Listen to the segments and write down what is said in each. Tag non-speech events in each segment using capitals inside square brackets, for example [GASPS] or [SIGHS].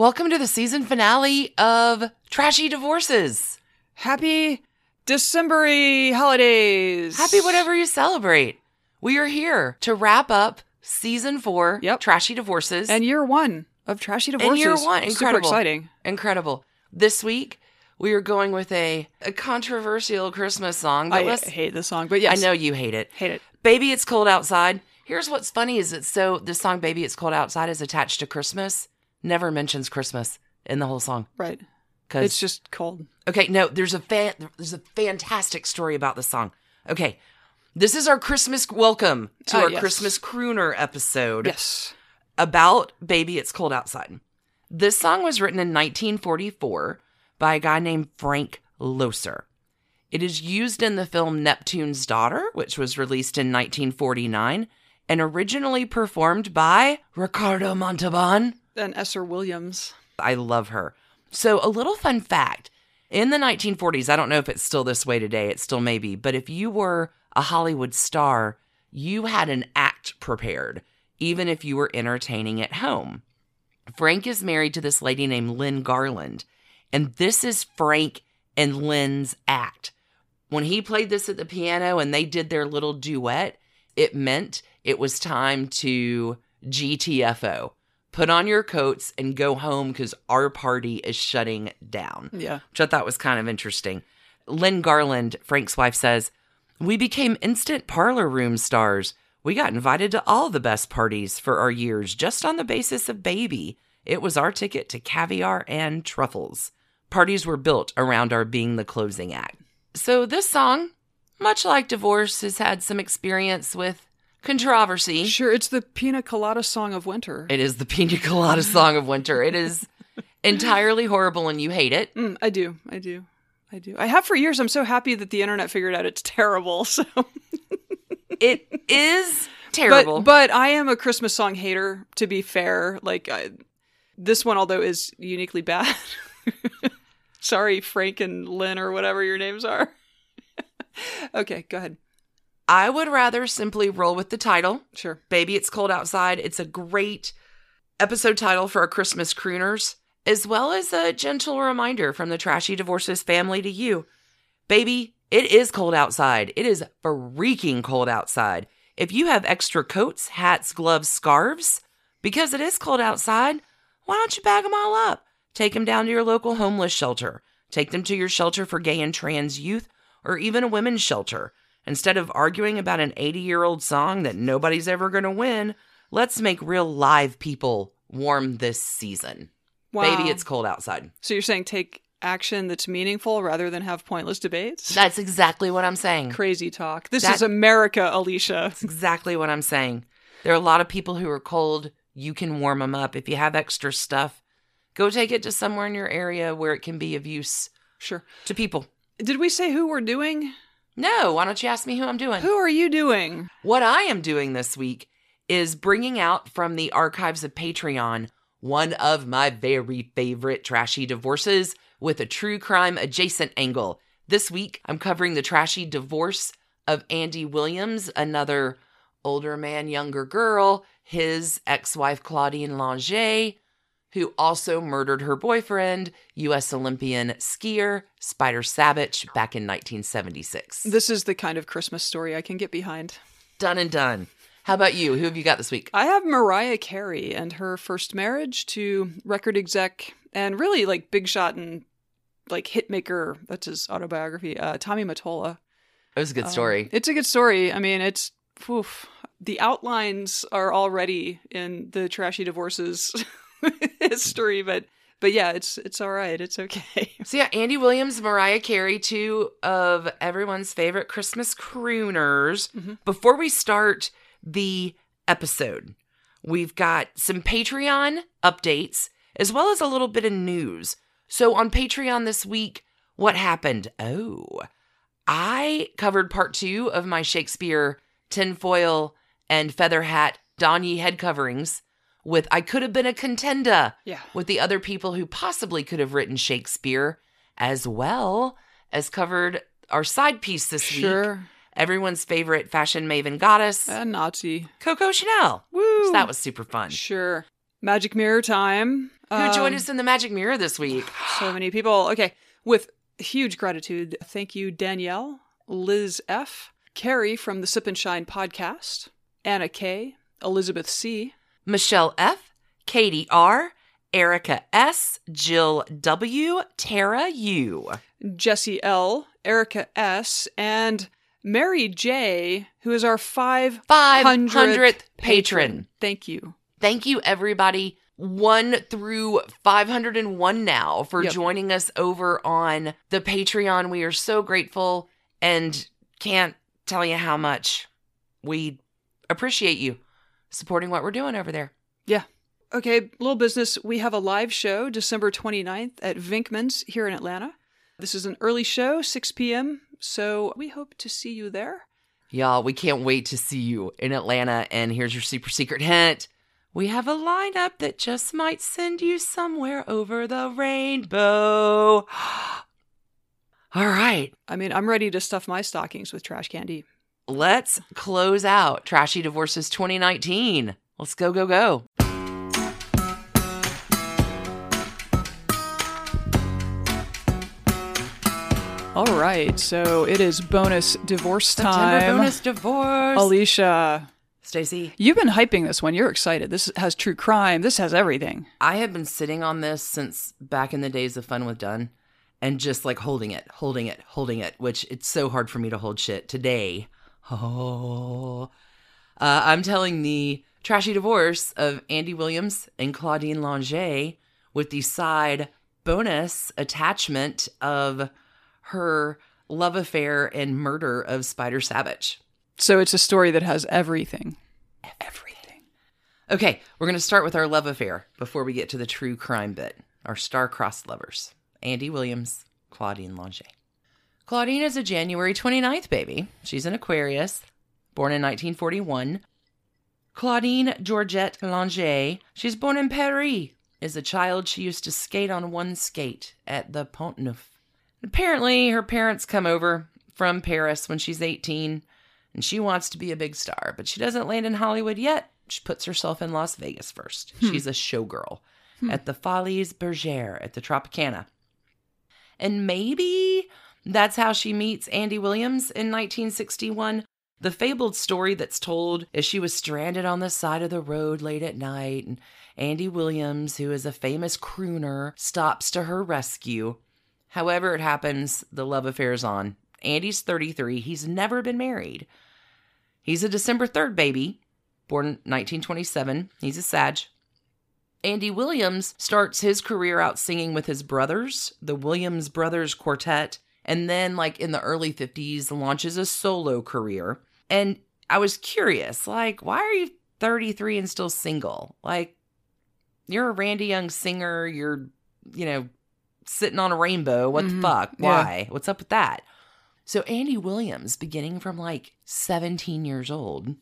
Welcome to the season finale of Trashy Divorces. Happy Decembery holidays. Happy whatever you celebrate. We are here to wrap up season four, Yep. Trashy Divorces. And year one of Trashy Divorces. And year one, Incredible. Super exciting. Incredible. This week, we are going with a, a controversial Christmas song. I hate the song, but yes. I know you hate it. Hate it. Baby, it's cold outside. Here's what's funny is that so this song Baby It's Cold Outside is attached to Christmas. Never mentions Christmas in the whole song. Right. Cuz It's just cold. Okay, no, there's a fan there's a fantastic story about the song. Okay. This is our Christmas welcome to Ah, our yes. Christmas crooner episode Yes. about Baby It's Cold Outside. This song was written in 1944 by a guy named Frank Loesser. It is used in the film Neptune's Daughter, which was released in 1949 and originally performed by Ricardo Montalban. And Esther Williams. I love her. So, a little fun fact in the 1940s, I don't know if it's still this way today, it still may be, but if you were a Hollywood star, you had an act prepared, even if you were entertaining at home. Frank is married to this lady named Lynn Garland, and this is Frank and Lynn's act. When he played this at the piano and they did their little duet, it meant it was time to GTFO. Put on your coats and go home because our party is shutting down Yeah. which I thought was kind of interesting. Lynn Garland, Frank's wife, says, We became instant parlor room stars. We got invited to all the best parties for our years just on the basis of baby. It was our ticket to caviar and truffles. Parties were built around our being the closing act. So, this song, much like divorce, has had some experience with controversy. Sure, it's the pina colada song of winter. It is the pina colada song of winter. It is entirely horrible and you hate it. Mm, I do. I do. I do. I have for years. I'm so happy that the internet figured out it's terrible. [LAUGHS] So, It is terrible. but but I am a Christmas song hater. To be fair, like I, this one, although is uniquely bad. [LAUGHS] Sorry, Frank and Lynn or whatever your names are. [LAUGHS] okay, go ahead. I would rather simply roll with the title. Sure. Baby, it's cold outside. It's a great episode title for our Christmas crooners, as well as a gentle reminder from the Trashy Divorces family to you. Baby, it is cold outside. It is freaking cold outside. If you have extra coats, hats, gloves, scarves, because it is cold outside, why don't you bag them all up? Take them down to your local homeless shelter. Take them to your shelter for gay and trans youth, or even a women's shelter. Instead of arguing about an 80 year old song that nobody's ever going to win, let's make real live people warm this season. Wow. Baby, it's cold outside. So you're saying take action that's meaningful rather than have pointless debates? That's exactly what I'm saying. Crazy talk. This That- is America, Alicia. That's exactly what I'm saying. There are a lot of people who are cold. You can warm them up. If you have extra stuff, go take it to somewhere in your area where it can be of use Sure. to people. Did we say who we're doing? No, why don't you ask me who I'm doing? Who are you doing? What I am doing this week is bringing out from the archives of Patreon one of my very favorite trashy divorces with a true crime adjacent angle. This week, I'm covering the trashy divorce of Andy Williams, another older man, younger girl, his ex wife Claudine Longet, who also murdered her boyfriend, U.S. Olympian skier Spider Sabich, back in 1976. This is the kind of Christmas story I can get behind. Done and done. How about you? Who have you got this week? I have Mariah Carey and her first marriage to record exec and really like big shot and like hitmaker. That's his autobiography. Uh, Tommy Mottola. It was a good Um, story. it's a good story. I mean, it's oof, the outlines are already in the trashy divorces [LAUGHS] [LAUGHS] history, but but yeah, it's it's all right. It's okay. [LAUGHS] so yeah, Andy Williams, Mariah Carey, two of everyone's favorite Christmas crooners. Mhm. Before we start the episode, we've got some Patreon updates as well as a little bit of news. So on Patreon this week, what happened? Oh, I covered part two of my Shakespeare tinfoil and feather hat Donny head coverings with I Could Have Been a Contender Yeah. with the other people who possibly could have written Shakespeare, as well as covered our side piece this week. Sure. Everyone's favorite fashion maven goddess, A Nazi. Coco Chanel. Woo. So that was super fun. Sure. Magic Mirror time. Who joined Um, us in the Magic Mirror this week? [GASPS] So many people. Okay. With huge gratitude, thank you, Danielle, Liz F., Carrie from the Sip and Shine podcast, Anna K., Elizabeth C., Michelle F, Katie R, Erica S, Jill W, Tara U. Jesse L., Erica S., and Mary J., who is our 500th 500th patron. Thank you. Thank you, everybody. One through 501 now for Yep. joining us over on the Patreon. We are so grateful and can't tell you how much we appreciate you supporting what we're doing over there. Yeah. Okay, little business. We have a live show December 29th at Venkman's here in Atlanta. This is an early show, 6 p.m., so we hope to see you there. Y'all, we can't wait to see you in Atlanta. And here's your super secret hint we have a lineup that just might send you somewhere over the rainbow. [GASPS] All right, I mean, I'm ready to stuff my stockings with trash candy. Let's close out Trashy Divorces 2019. Let's go, go, go. All right, so it is bonus divorce September time. bonus divorce. Alicia, Stacy, you've been hyping this one. You're excited. This has true crime. This has everything. I have been sitting on this since back in the days of Fun with Dunn and just like holding it, holding it, holding it, which it's so hard for me to hold shit today. Oh, uh, I'm telling the trashy divorce of Andy Williams and Claudine Longet with the side bonus attachment of her love affair and murder of Spider Sabich. So it's a story that has everything. everything. Okay, we're going to start with our love affair before we get to the true crime bit. Our star-crossed lovers, Andy Williams, Claudine Longet. Claudine is a January 29th baby. She's an Aquarius, born in 1941. Claudine Georgette Longet, she's born in Paris. As a child, she used to skate on one skate at the Pont Neuf. Apparently, her parents come over from Paris when she's 18 and she wants to be a big star, but she doesn't land in Hollywood yet. She puts herself in Las Vegas first. Hmm. She's a showgirl hmm. at the Folies Bergère at the Tropicana. And maybe that's how she meets Andy Williams in 1961. The fabled story that's told is she was stranded on the side of the road late at night, and Andy Williams, who is a famous crooner, stops to her rescue. However, it happens, the love affair's on. Andy's 33. He's never been married. He's a December 3rd baby, born 1927. He's a Sag. Andy Williams starts his career out singing with his brothers, the Williams Brothers Quartet, and then, like in the early 50s, launches a solo career. And I was curious, like, why are you 33 and still single? Like, you're a Randy Young singer, you're, you know, sitting on a rainbow. What Mhm. the fuck? Yeah. Why? What's up with that? So, Andy Williams, beginning from like 17 years old,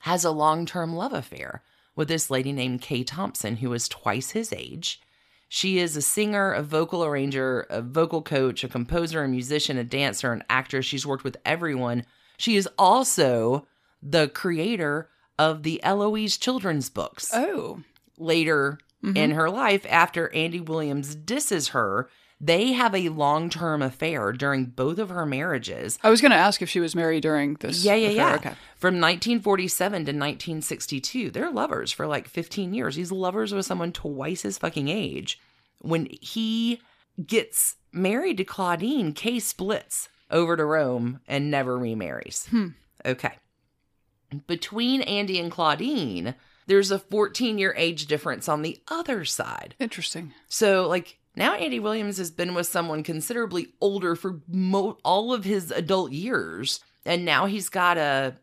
has a long term love affair with this lady named Kay Thompson, who is twice his age. She is a singer, a vocal arranger, a vocal coach, a composer, a musician, a dancer, an actress. She's worked with everyone. She is also the creator of the Eloise children's books. Oh. Later Mhm. in her life, after Andy Williams disses her, they have a long term affair during both of her marriages. I was going to ask if she was married during this. Yeah, yeah, affair. yeah. Okay. From 1947 to 1962, they're lovers for like 15 years. He's lovers with someone twice his fucking age. When he gets married to Claudine, Kay splits over to Rome and never remarries. Hmm. Okay. Between Andy and Claudine, there's a 14 year age difference on the other side. Interesting. So, like, now Andy Williams has been with someone considerably older for mo- all of his adult years. And now he's got a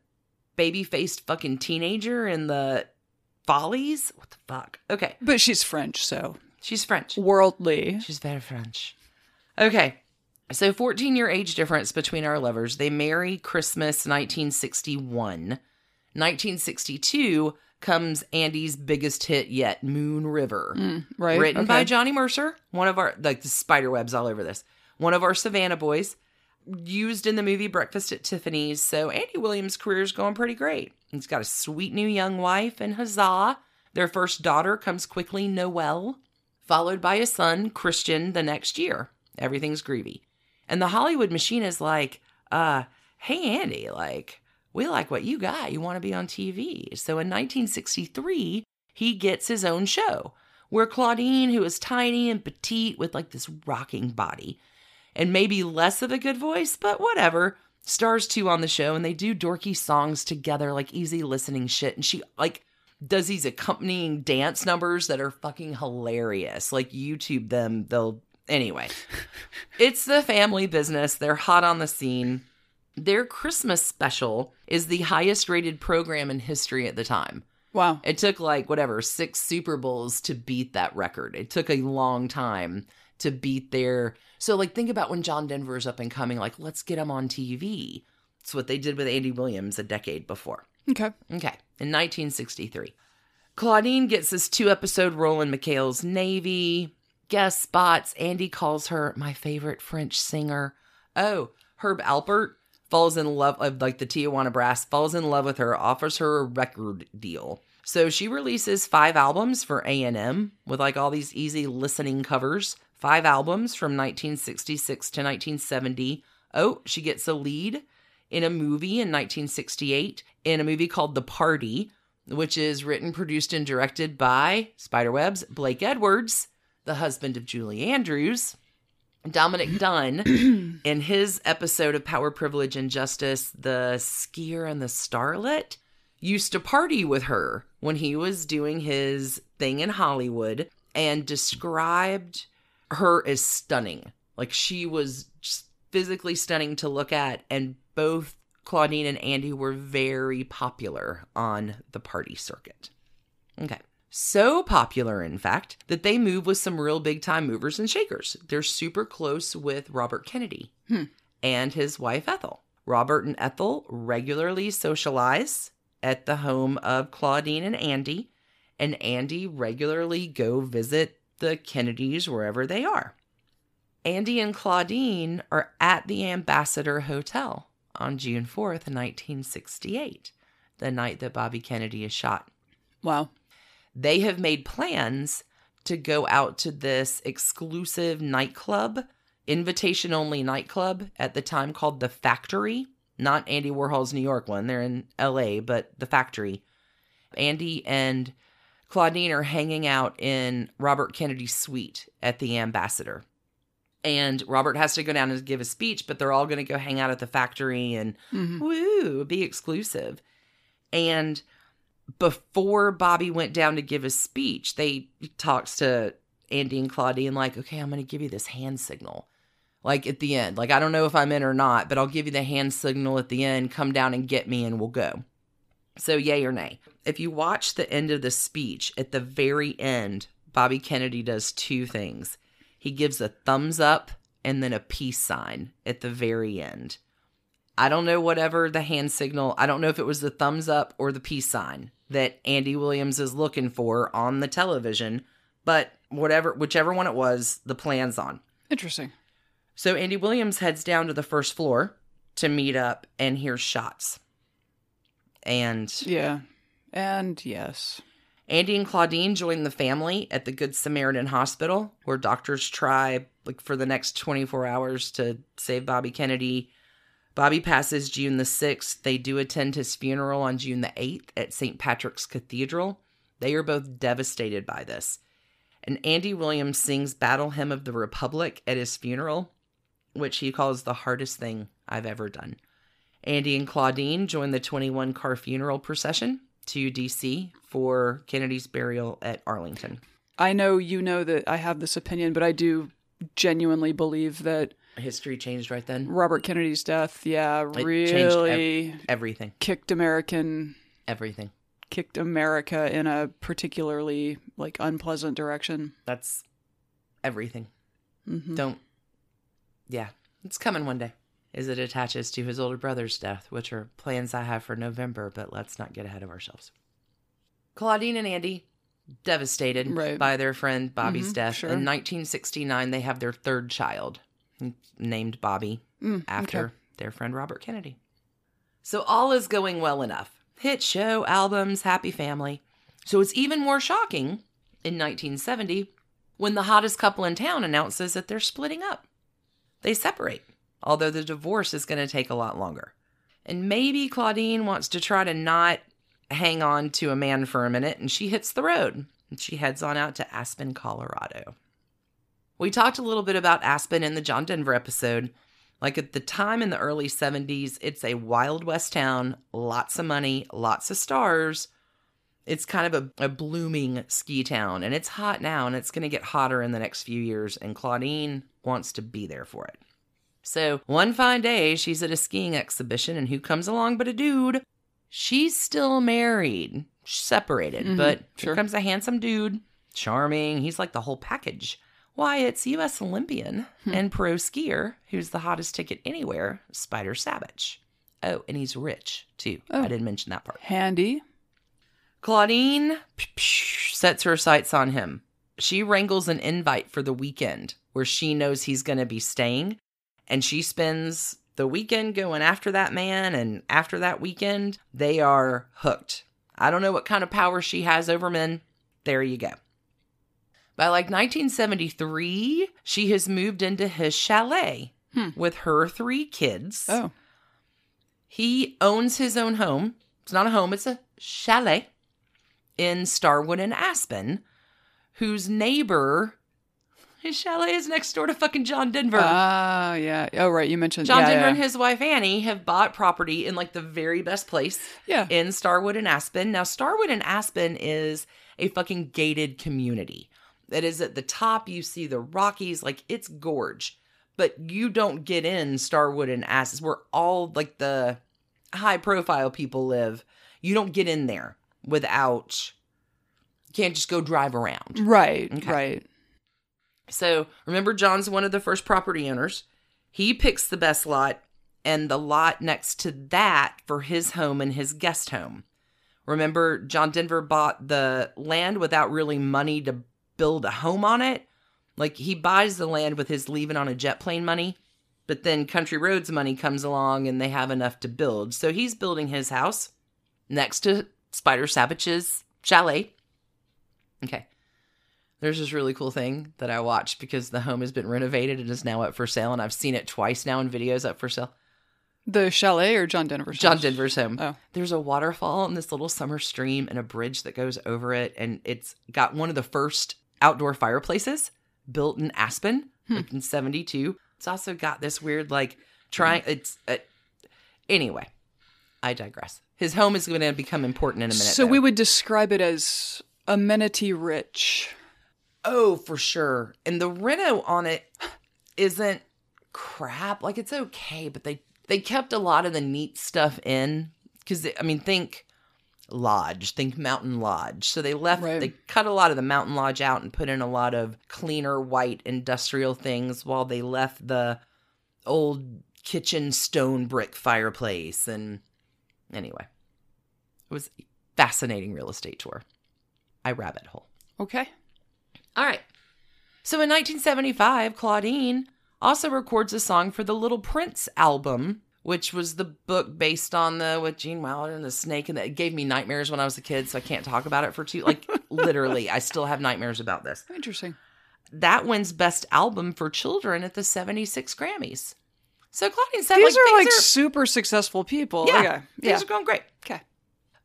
baby faced fucking teenager in the follies. What the fuck? Okay. But she's French, so She's French. worldly. She's very French. Okay. So 14 year age difference between our lovers. They marry Christmas 1961. 1962 comes Andy's biggest hit yet, Moon River. Mm, right. Written by. Johnny Mercer, one of our like the spider webs all over this. One of our Savannah boys, used in the movie Breakfast at Tiffany's. So Andy Williams' career is going pretty great. He's got a sweet new young wife and huzzah. Their first daughter comes quickly, Noelle. followed by a son, Christian, the next year. Everything's groovy. And the Hollywood machine is like, uh, hey, Andy, like, we like what you got. You want to be on TV. So in 1963, he gets his own show where Claudine, who is tiny and petite with like this rocking body and maybe less of a good voice, but whatever, stars too on the show and they do dorky songs together, like easy listening shit. And she like does these accompanying dance numbers that are fucking hilarious. Like YouTube them, they'll anyway. [LAUGHS] it's the family business. They're hot on the scene. Their Christmas special is the highest rated program in history at the time. Wow. It took like whatever, six Super Bowls to beat that record. It took a long time to beat their. So, like, think about when John Denver's up and coming, like, let's get him on TV. It's what they did with Andy Williams a decade before. Okay. Okay, in 1963. Claudine gets this two episode role in McHale's Navy. Guest spots. Andy calls her my favorite French singer. Oh, Herb Alpert falls in love of like the Tijuana Brass, falls in love with her, offers her a record deal. So she releases five albums for A&M with like all these easy listening covers. Five albums from 1966 to 1970. Oh, she gets a lead in a movie in 1968 in a movie called The Party, which is written, produced, and directed by Spiderweb's Blake Edwards, the husband of Julie Andrews. Dominick [CLEARS THROAT] Dunne, in his episode of Power, Privilege, and Justice, The Skier and the Starlet, used to party with her when he was doing his thing in Hollywood and described her as stunning. Like she was physically stunning to look at, and both Claudine and Andy were very popular on the party circuit. Okay. So popular, in fact, that they move with some real big time movers and shakers. They're super close with Robert Kennedy Hmm. and his wife Ethel. Robert and Ethel regularly socialize at the home of Claudine and Andy, and Andy regularly go visit the Kennedys wherever they are. Andy and Claudine are at the Ambassador Hotel on June 4th, 1968, the night that Bobby Kennedy is shot. Wow. They have made plans to go out to this exclusive nightclub, invitation only nightclub at the time called The Factory, not Andy Warhol's New York one. They're in LA, but The Factory. Andy and Claudine are hanging out in Robert Kennedy's suite at the Ambassador. And Robert has to go down and give a speech, but they're all going to go hang out at the factory and Mhm. woo, be exclusive. And before Bobby went down to give his speech, they talks to Andy and Claudine like, okay, I'm going to give you this hand signal. Like at the end, like I don't know if I'm in or not, but I'll give you the hand signal at the end. Come down and get me, and we'll go. So, yay or nay? If you watch the end of the speech, at the very end, Bobby Kennedy does two things. He gives a thumbs up and then a peace sign at the very end. I don't know whatever the hand signal, I don't know if it was the thumbs up or the peace sign that Andy Williams is looking for on the television, but whatever, whichever one it was, the plan's on. Interesting. So Andy Williams heads down to the first floor to meet up and hear shots. And Yeah. And yes. Andy and Claudine join the family at the Good Samaritan Hospital, where doctors try like for the next 24 hours to save Bobby Kennedy. Bobby passes June the 6th. They do attend his funeral on June the 8th at St. Patrick's Cathedral. They are both devastated by this. And Andy Williams sings Battle Hymn of the Republic at his funeral, which he calls the hardest thing I've ever done. Andy and Claudine join the 21 car funeral procession to DC for Kennedy's burial at Arlington. I know you know that I have this opinion, but I do genuinely believe that History changed right then. Robert Kennedy's death, yeah, changed ev- really Everything. kicked American Everything. kicked America in a particularly like unpleasant direction. That's everything. hmm Don't. Yeah, it's coming one day. As it attaches to his older brother's death, which are plans I have for November, but let's not get ahead of ourselves. Claudine and Andy, devastated Right. by their friend Bobby's Mhm, death. sure. In 1969, they have their third child, named Bobby, Mm, after okay. their friend Robert Kennedy. So all is going well enough. Hit show, albums, happy family. So it's even more shocking in 1970 when the hottest couple in town announces that they're splitting up. They separate, although the divorce is going to take a lot longer. And maybe Claudine wants to try to not hang on to a man for a minute, and she hits the road and she heads on out to Aspen, Colorado. We talked a little bit about Aspen in the John Denver episode. Like at the time in the early 70s, it's a Wild West town, lots of money, lots of stars. It's kind of a, a blooming ski town, and it's hot now, and it's going to get hotter in the next few years. And Claudine wants to be there for it. So one fine day, she's at a skiing exhibition, and who comes along but a dude? She's still married, separated, Mhm, but sure. here comes a handsome dude, charming. He's like the whole package. Why, it's U.S. Olympian Hmm. and pro skier who's the hottest ticket anywhere, Spider Sabich. Oh, and he's rich too. Oh. I didn't mention that part. Handy. Claudine sets her sights on him. She wrangles an invite for the weekend where she knows he's going to be staying, and she spends the weekend going after that man. And after that weekend, they are hooked. I don't know what kind of power she has over men. There you go. By like 1973, she has moved into his chalet Hmm. with her three kids. Oh. He owns his own home. It's not a home, it's a chalet in Starwood and Aspen, whose neighbor, his chalet is next door to fucking John Denver. Ah, yeah. Oh, right. You mentioned John yeah, Denver yeah. and his wife Annie have bought property in like the very best place yeah. in Starwood and Aspen. Now, Starwood and Aspen is a fucking gated community. That is at the top, you see the Rockies, like it's gorge, but you don't get in Starwood and Aspen where all like the high profile people live. You don't get in there without, you can't just go drive around. Right. Okay. Right. So remember, John's one of the first property owners. He picks the best lot and the lot next to that for his home and his guest home. Remember, John Denver bought the land without really money to build a home on it. Like he buys the land with his leaving on a jet plane money, but then Country Roads money comes along and they have enough to build. So he's building his house next to Spider Savage's chalet. Okay. There's this really cool thing that I watched because the home has been renovated and is now up for sale, and I've seen it twice now in videos up for sale. The chalet or John Denver's John house? Denver's home. Oh. There's a waterfall and this little summer stream and a bridge that goes over it, and it's got one of the first outdoor fireplaces built in Aspen, Hmm. like in '72. It's also got this weird like trying. It's uh, anyway. I digress. His home is going to become important in a minute. So though. we would describe it as amenity rich. Oh, for sure. And the reno on it isn't crap. Like it's okay, but they they kept a lot of the neat stuff in because I mean, think lodge, think mountain lodge. So they left Right. they cut a lot of the mountain lodge out and put in a lot of cleaner white industrial things while they left the old kitchen stone brick fireplace and anyway. It was a fascinating real estate tour. I rabbit hole. Okay. All right. So in 1975, Claudine also records a song for the Little Prince album, which was the book based on the with Gene Wilder and the snake, and that gave me nightmares when I was a kid. So I can't talk about it for too like literally. I still have nightmares about this. Interesting. That wins Best Album for Children at the 76 Grammys. So Claudine said, These like, are like things super successful people. Yeah. Okay. Yeah. things are going great. Okay.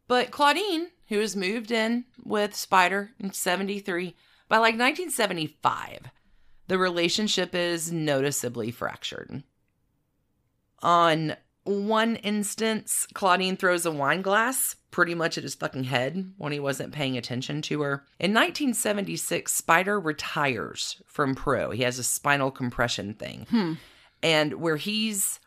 But Claudine, who has moved in with Spider in 73, by like 1975, the relationship is noticeably fractured. On one instance, Claudine throws a wine glass pretty much at his fucking head when he wasn't paying attention to her. In 1976, Spider retires from pro. He has a spinal compression thing. Hmm. And where he's,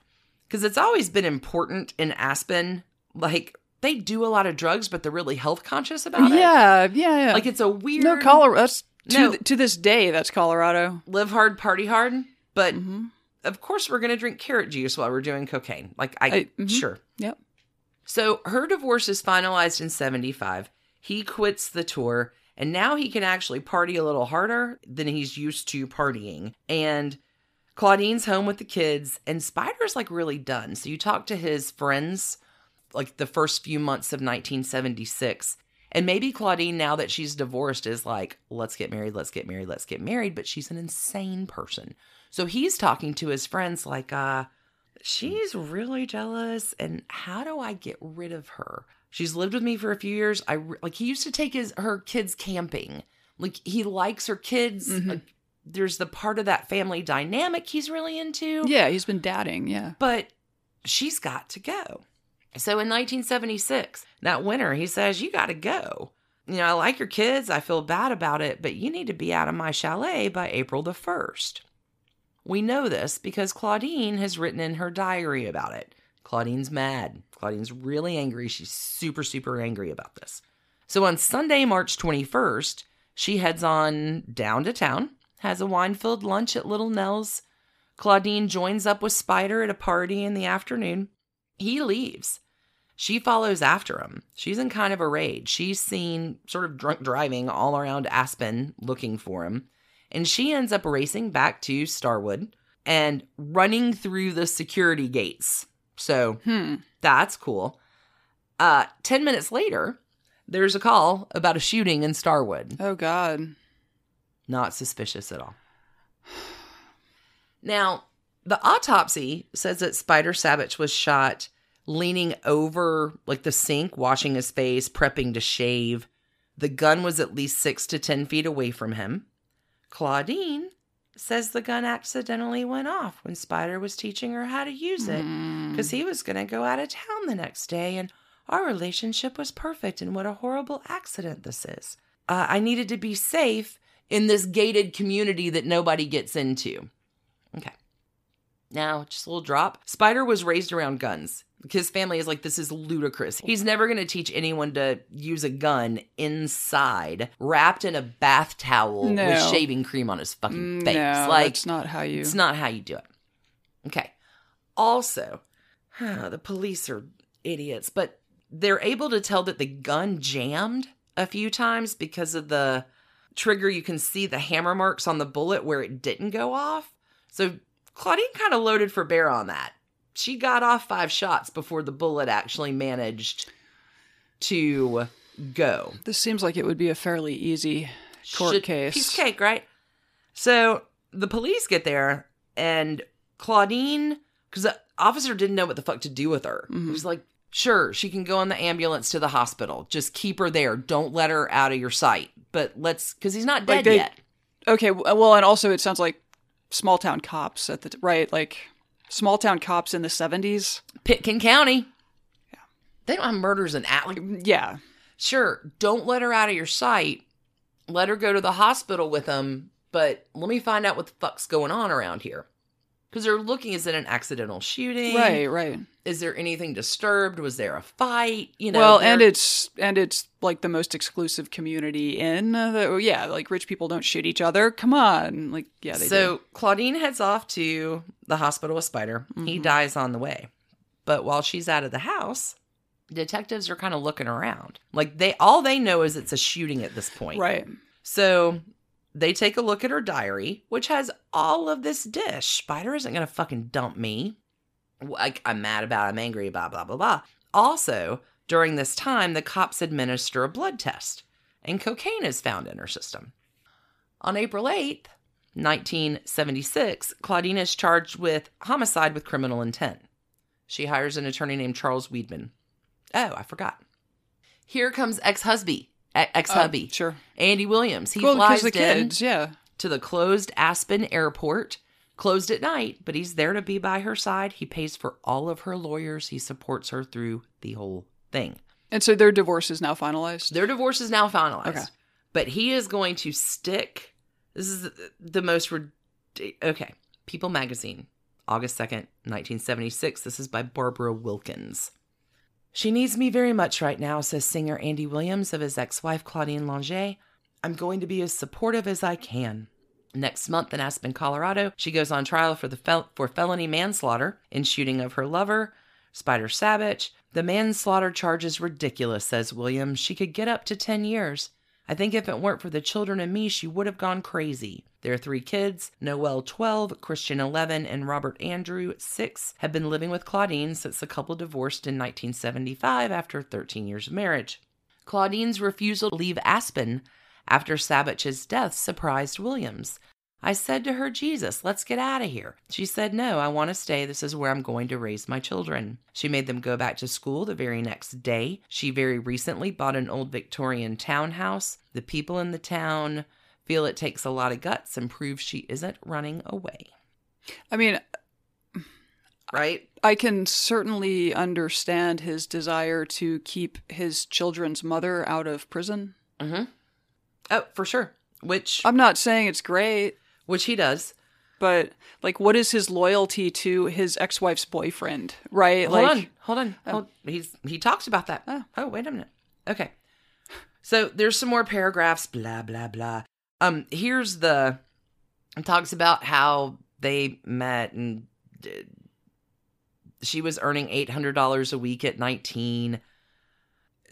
because it's always been important in Aspen, like they do a lot of drugs, but they're really health conscious about it. Yeah. Yeah. Yeah. Like it's a weird, no Colorado. That's to No. th- to this day. That's Colorado. live hard, party hard. But hmm of course, we're going to drink carrot juice while we're doing cocaine. Like, I, I- mhm. sure. Yep. So her divorce is finalized in 75. He quits the tour, and now he can actually party a little harder than he's used to partying. And Claudine's home with the kids, and Spider's like really done. So you talk to his friends, like the first few months of 1976, And maybe Claudine, now that she's divorced, is like, let's get married, let's get married, let's get married. But she's an insane person. So he's talking to his friends like, uh, she's really jealous. And how do I get rid of her? She's lived with me for a few years. I re- like he used to take his her kids camping. Like he likes her kids. Mhm. Like, there's the part of that family dynamic he's really into. Yeah, he's been dadding. Yeah. But she's got to go. So in 1976, that winter, he says, You got to go. You know, I like your kids. I feel bad about it, but you need to be out of my chalet by April the 1st. We know this because Claudine has written in her diary about it. Claudine's mad. Claudine's really angry. She's super, super angry about this. So on Sunday, March 21st, she heads on down to town, has a wine filled lunch at Little Nell's. Claudine joins up with Spider at a party in the afternoon. He leaves. She follows after him. She's in kind of a rage. She's seen sort of drunk driving all around Aspen looking for him. And she ends up racing back to Starwood and running through the security gates. So Hmm. that's cool. Uh, 10 minutes later, there's a call about a shooting in Starwood. Oh God. Not suspicious at all. [SIGHS] Now, the autopsy says that Spider Sabich was shot leaning over like the sink, washing his face, prepping to shave. The gun was at least six to 10 feet away from him. Claudine says the gun accidentally went off when Spider was teaching her how to use it Mm. because he was going to go out of town the next day and our relationship was perfect and what a horrible accident this is uh, i needed to be safe in this gated community that nobody gets into okay now just a little drop spider was raised around guns his family is like this is ludicrous he's never going to teach anyone to use a gun inside wrapped in a bath towel with shaving cream on his fucking Mm, face No, like that's not how you. it's not how you do it. Okay. Also, the police are idiots, but they're able to tell that the gun jammed a few times because of the trigger. You can see the hammer marks on the bullet where it didn't go off. So Claudine kind of loaded for bear on that. She got off five shots before the bullet actually managed to go. This seems like it would be a fairly easy court Should- case. Piece of cake, right? So the police get there, and Claudine, because the officer didn't know what the fuck to do with her. Mhm. He was like, sure, she can go in the ambulance to the hospital. Just keep her there. Don't let her out of your sight. But let's, because he's not dead Like they- yet. Okay, well, and also it sounds like small town cops at the right, like small town cops in the seventies. Pitkin County. yeah They don't have murders in Atlas. Yeah, Sure, don't let her out of your sight. Let her go to the hospital with them, but let me find out what the fuck's going on around here. Because they're looking, is it an accidental shooting? right, right. Is there anything disturbed? Was there a fight? You know, well, and it's and it's like the most exclusive community in. The, yeah, like rich people don't shoot each other. Come on, like yeah, they so do. Claudine heads off to the hospital with Spider. He Mhm. dies on the way, but while she's out of the house, detectives are kind of looking around. Like they all they know is it's a shooting at this point. Right. So they take a look at her diary, which has all of this dish. Spider isn't going to fucking dump me. Like, I'm mad about, I'm angry about, blah, blah, blah. Also, during this time, the cops administer a blood test, and cocaine is found in her system. On April 8th, 1976, Claudine is charged with homicide with criminal intent. She hires an attorney named Charles Weedman. Oh, I forgot. Here comes ex-husband, ex-hubby. Uh, sure. Andy Williams. He Well, flies the in yeah. to the closed Aspen airport, closed at night, but he's there to be by her side. He pays for all of her lawyers. He supports her through the whole thing. And so their divorce is now finalized. Their divorce is now finalized. Okay. But he is going to stick. This is the- the most. Okay. People Magazine, August 2nd, 1976. This is by Barbara Wilkins. She needs me very much right now, says singer Andy Williams of his ex wife Claudine Longet. I'm going to be as supportive as I can. Next month in Aspen, Colorado, she goes on trial for the fel- for felony manslaughter in shooting of her lover, Spider Sabich. The manslaughter charge is ridiculous, says Williams. She could get up to 10 years. I think if it weren't for the children and me, she would have gone crazy. Their three kids, Noel 12, Christian 11, and Robert Andrew 6, have been living with Claudine since the couple divorced in 1975 after 13 years of marriage. Claudine's refusal to leave Aspen after Sabich's death surprised Williams. I said to her, Jesus, let's get out of here. She said, No, I want to stay. This is where I'm going to raise my children. She made them go back to school the very next day. She very recently bought an old Victorian townhouse. The people in the town feel it takes a lot of guts and prove she isn't running away. I mean, Right? I can certainly understand his desire to keep his children's mother out of prison. Mm-hmm. Oh, for sure. Which I'm not saying it's great, which he does. but like, what is his loyalty to his ex-wife's boyfriend? Right? Hold like, on, hold on. Hold. He's he talks about that. Oh. oh, wait a minute. Okay. So there's some more paragraphs. Blah blah blah. Um, here's the. Talks about how they met and uh, she was earning eight hundred dollars a week at nineteen.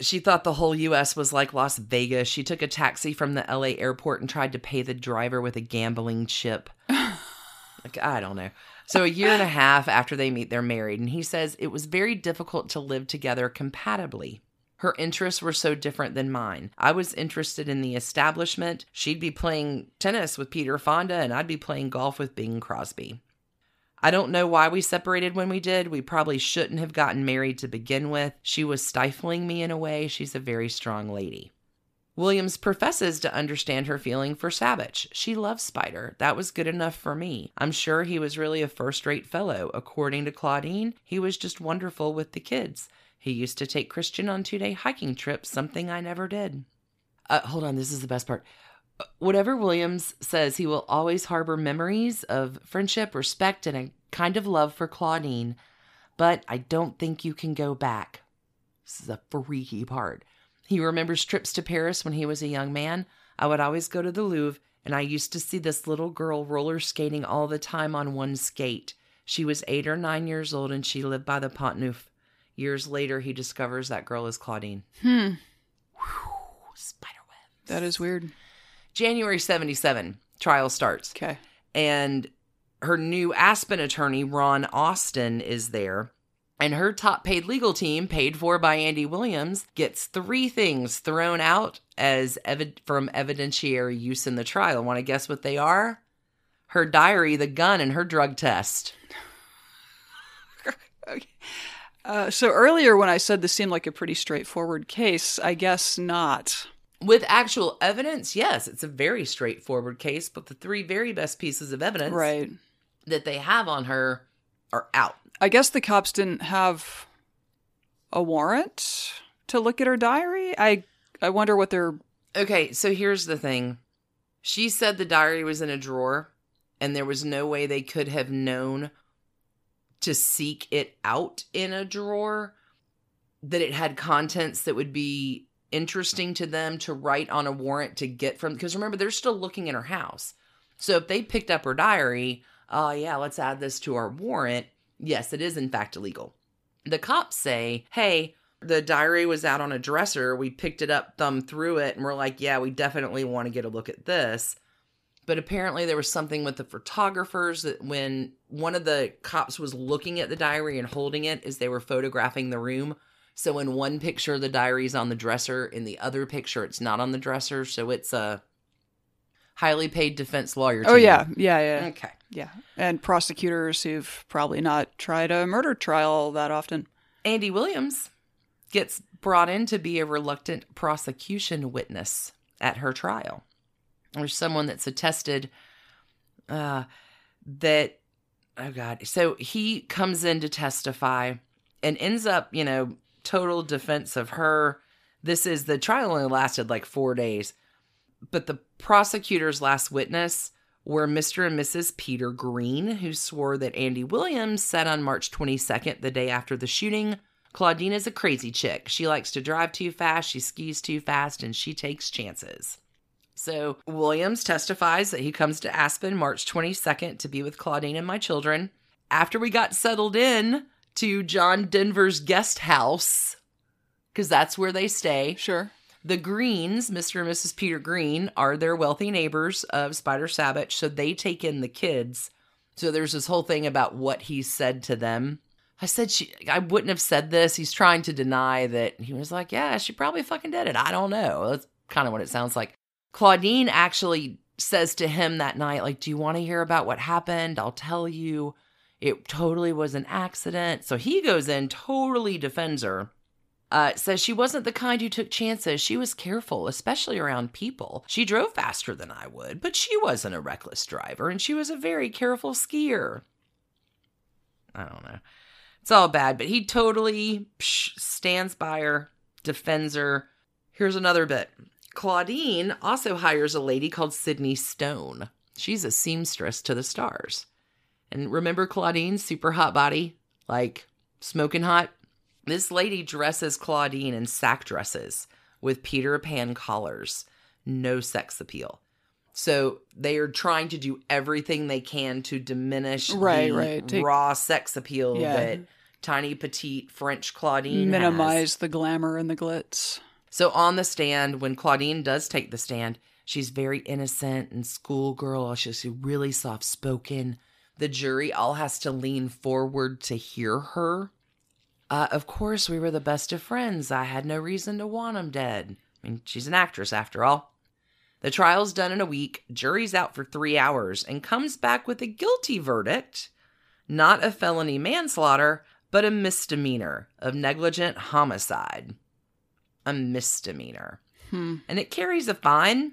She thought the whole U.S. was like Las Vegas. She took a taxi from the L.A. airport and tried to pay the driver with a gambling chip. [SIGHS] like I don't know. So a year and a half after they meet, they're married, and he says it was very difficult to live together compatibly. Her interests were so different than mine. I was interested in the establishment. She'd be playing tennis with Peter Fonda, and I'd be playing golf with Bing Crosby. I don't know why we separated when we did. We probably shouldn't have gotten married to begin with. She was stifling me in a way. She's a very strong lady. Williams professes to understand her feeling for Sabich. She loves Spider. That was good enough for me. I'm sure he was really a first rate fellow. According to Claudine, he was just wonderful with the kids. He used to take Christian on two day hiking trips, something I never did. Uh, hold on, this is the best part. Whatever Williams says, he will always harbor memories of friendship, respect, and a kind of love for Claudine. But I don't think you can go back. This is a freaky part. He remembers trips to Paris when he was a young man. I would always go to the Louvre, and I used to see this little girl roller skating all the time on one skate. She was eight or nine years old, and she lived by the Pont Neuf. Years later, he discovers that girl is Claudine. hmm, Spiderweb. that is weird. January 77, trial starts. Okay. and her new Aspen attorney, Ron Austin, is there. And her top paid legal team, paid for by Andy Williams, gets three things thrown out as evid- from evidentiary use in the trial. Want to guess what they are? Her diary, the gun, and her drug test. [LAUGHS] Okay. Uh, so earlier when I said this seemed like a pretty straightforward case, I guess not. With actual evidence, yes, it's a very straightforward case, but the three very best pieces of evidence Right. that they have on her are out. I guess the cops didn't have a warrant to look at her diary. I I wonder what they're Okay, so here's the thing. She said the diary was in a drawer, and there was no way they could have known to seek it out in a drawer, that it had contents that would be interesting to them to write on a warrant to get from. Because remember, they're still looking in her house. So if they picked up her diary, oh, yeah, let's add this to our warrant. Yes, it is in fact illegal. The cops say, hey, the diary was out on a dresser. We picked it up, thumbed through it, and we're like, yeah, we definitely want to get a look at this. But apparently, there was something with the photographers that when one of the cops was looking at the diary and holding it as they were photographing the room. So, in one picture, the diary's on the dresser. In the other picture, it's not on the dresser. So, it's a highly paid defense lawyer. Oh yeah, yeah, yeah. Okay. Yeah. And prosecutors who've probably not tried a murder trial that often. Andy Williams gets brought in to be a reluctant prosecution witness at her trial. There's someone that's attested uh, that, oh God. So he comes in to testify and ends up, you know, total defense of her. This is the trial only lasted like four days. But the prosecutor's last witness were Mr. and Mrs. Peter Green, who swore that Andy Williams said on March 22nd, the day after the shooting, Claudine is a crazy chick. She likes to drive too fast, she skis too fast, and she takes chances. So Williams testifies that he comes to Aspen March 22nd to be with Claudine and my children. After we got settled in to John Denver's guest house, because that's where they stay. Sure. The Greens, Mr. and Mrs. Peter Green, are their wealthy neighbors of Spider Sabich, so they take in the kids. So there's this whole thing about what he said to them. I said she I wouldn't have said this. He's trying to deny that he was like, Yeah, she probably fucking did it. I don't know. That's kind of what it sounds like. Claudine actually says to him that night, like, Do you want to hear about what happened? I'll tell you. It totally was an accident. So he goes in, totally defends her. Uh, says she wasn't the kind who took chances. She was careful, especially around people. She drove faster than I would, but she wasn't a reckless driver, and she was a very careful skier. I don't know. It's all bad, but he totally psh, stands by her, defends her. Here's another bit. Claudine also hires a lady called Sydney Stone. She's a seamstress to the stars. And remember Claudine's super hot body? Like smoking hot? This lady dresses Claudine in sack dresses with Peter Pan collars. No sex appeal. So they are trying to do everything they can to diminish Right, the right. Take- raw sex appeal Yeah. that tiny petite French Claudine has. Minimize the glamour and the glitz. So on the stand, when Claudine does take the stand, she's very innocent and schoolgirl. She's really soft spoken. The jury all has to lean forward to hear her. Uh, of course, we were the best of friends. I had no reason to want him dead. I mean, she's an actress after all. The trial's done in a week, jury's out for three hours, and comes back with a guilty verdict. Not a felony manslaughter, but a misdemeanor of negligent homicide. A misdemeanor. Hmm. And it carries a fine,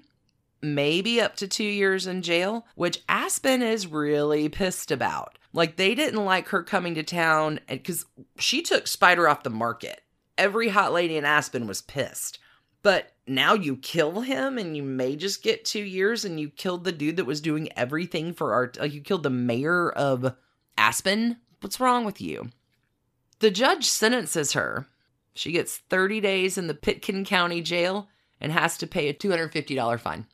maybe up to two years in jail, which Aspen is really pissed about. Like, they didn't like her coming to town because she took Spider off the market. Every hot lady in Aspen was pissed. But now you kill him and you may just get two years and you killed the dude that was doing everything for our. Like, you killed the mayor of Aspen? What's wrong with you? The judge sentences her. She gets 30 days in the Pitkin County jail and has to pay a $250 fine.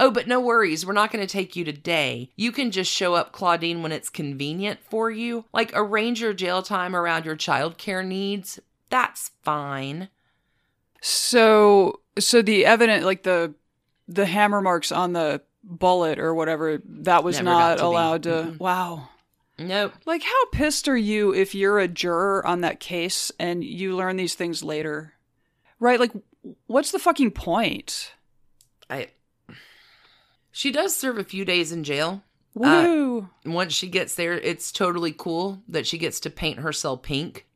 Oh, but no worries. We're not going to take you today. You can just show up, Claudine, when it's convenient for you. Like arrange your jail time around your childcare needs. That's fine. So, so the evidence, like the the hammer marks on the bullet or whatever, that was Never not to be. allowed to. Mhm. Wow. Nope. Like, how pissed are you if you're a juror on that case and you learn these things later? Right? Like, what's the fucking point? I. She does serve a few days in jail. Uh, Woo! Once she gets there, it's totally cool that she gets to paint herself pink.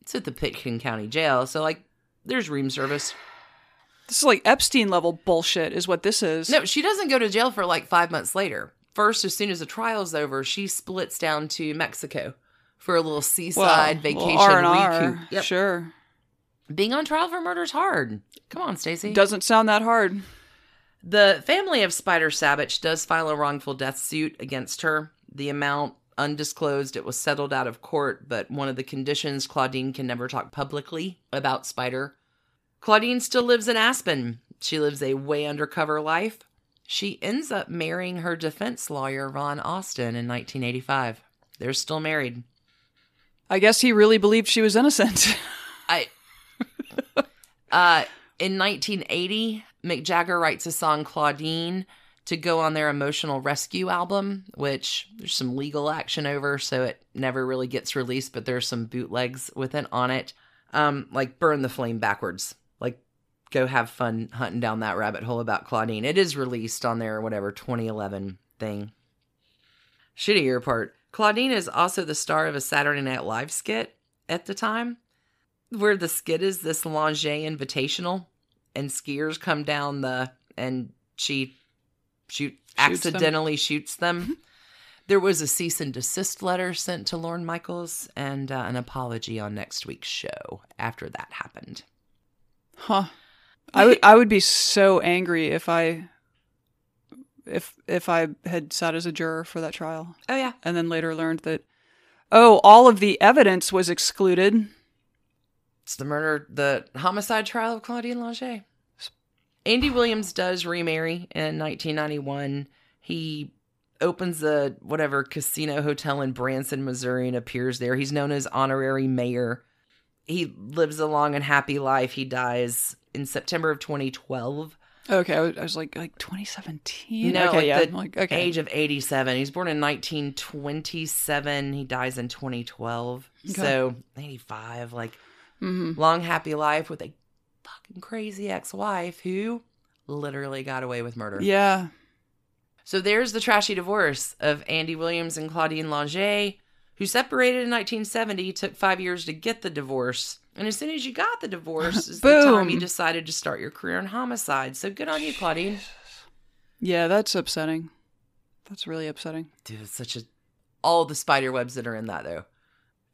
It's at the Pitkin County Jail, so like, there's room service. this is like Epstein level bullshit, is what this is. No, she doesn't go to jail for like five months later. First, as soon as the trial's over, she splits down to Mexico for a little Well, seaside vacation R and R. recoup. Yep. Sure. Being on trial for murder is hard. Come on, Stacey. Doesn't sound that hard. The family of Spider Sabich does file a wrongful death suit against her. The amount undisclosed, it was settled out of court, but one of the conditions Claudine can never talk publicly about Spider. Claudine still lives in Aspen. She lives a way undercover life. She ends up marrying her defense lawyer, Ron Austin, in 1985. They're still married. I guess he really believed she was innocent. I [LAUGHS] uh in 1980, Mick Jagger writes a song Claudine to go on their emotional rescue album, which there's some legal action over, so it never really gets released, but there's some bootlegs with it on it. Um, like burn the flame backwards. Like go have fun hunting down that rabbit hole about Claudine. It is released on their whatever 2011 thing. Shittier part. Claudine is also the star of a Saturday Night Live skit at the time where the skit is this Longet invitational and skiers come down the and she shoot Shoots them. accidentally shoots them. [LAUGHS] There was a cease and desist letter sent to Lorne Michaels and uh, an apology on next week's show after that happened. Huh. I would I would be so angry if I if if I had sat as a juror for that trial Oh yeah. and then later learned that oh, all of the evidence was excluded. It's the murder, the homicide trial of Claudine Longet. Andy Williams does remarry in 1991. He opens a whatever casino hotel in Branson, Missouri, and appears there. He's known as honorary mayor. He lives a long and happy life. He dies in September of 2012. Okay, I was, I was like like 2017. No, okay, yeah. like, okay. age of 87. He's born in 1927. He dies in 2012. Okay. So 85. Like, hmm long, happy life with a fucking crazy ex wife who literally got away with murder. Yeah. So there's the trashy divorce of Andy Williams and Claudine Longet, who separated in 1970, took five years to get the divorce. And as soon as you got the divorce, is the time you decided to start your career in homicide. So good on you, Claudine. Yeah, that's upsetting. That's really upsetting. Dude, it's such a. All the spider webs that are in that, though.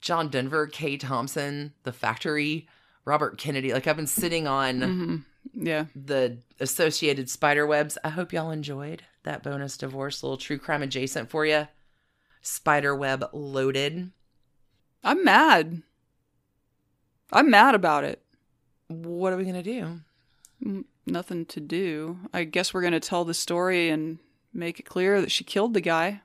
John Denver, Kay Thompson, The Factory, Robert Kennedy. Like, I've been sitting on hmm Yeah. the associated spider webs. I hope y'all enjoyed that bonus divorce, little true crime adjacent for you. Spider web loaded. I'm mad. I'm mad about it. What are we gonna do? Mm, Nothing to do. I guess we're going to tell the story and make it clear that she killed the guy.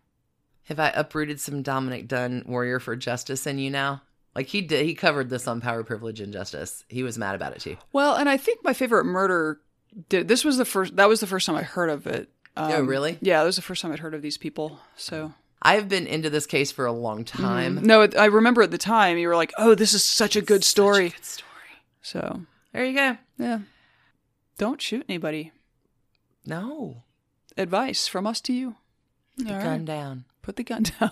Have I uprooted some Dominick Dunne warrior for justice in you now? Like he did, he covered this on Power, Privilege, and Justice. He was mad about it too. Well, and I think my favorite murder did this was the first that was the first time I heard of it. Um, Oh, really? Yeah, that was the first time I'd heard of these people. So I've been into this case for a long time. no, I remember at the time you were like, "Oh, this is such a good story." A good story. So There you go. yeah, don't shoot anybody. No, Advice from us to you. the All right. gun down. Put the gun [LAUGHS] down.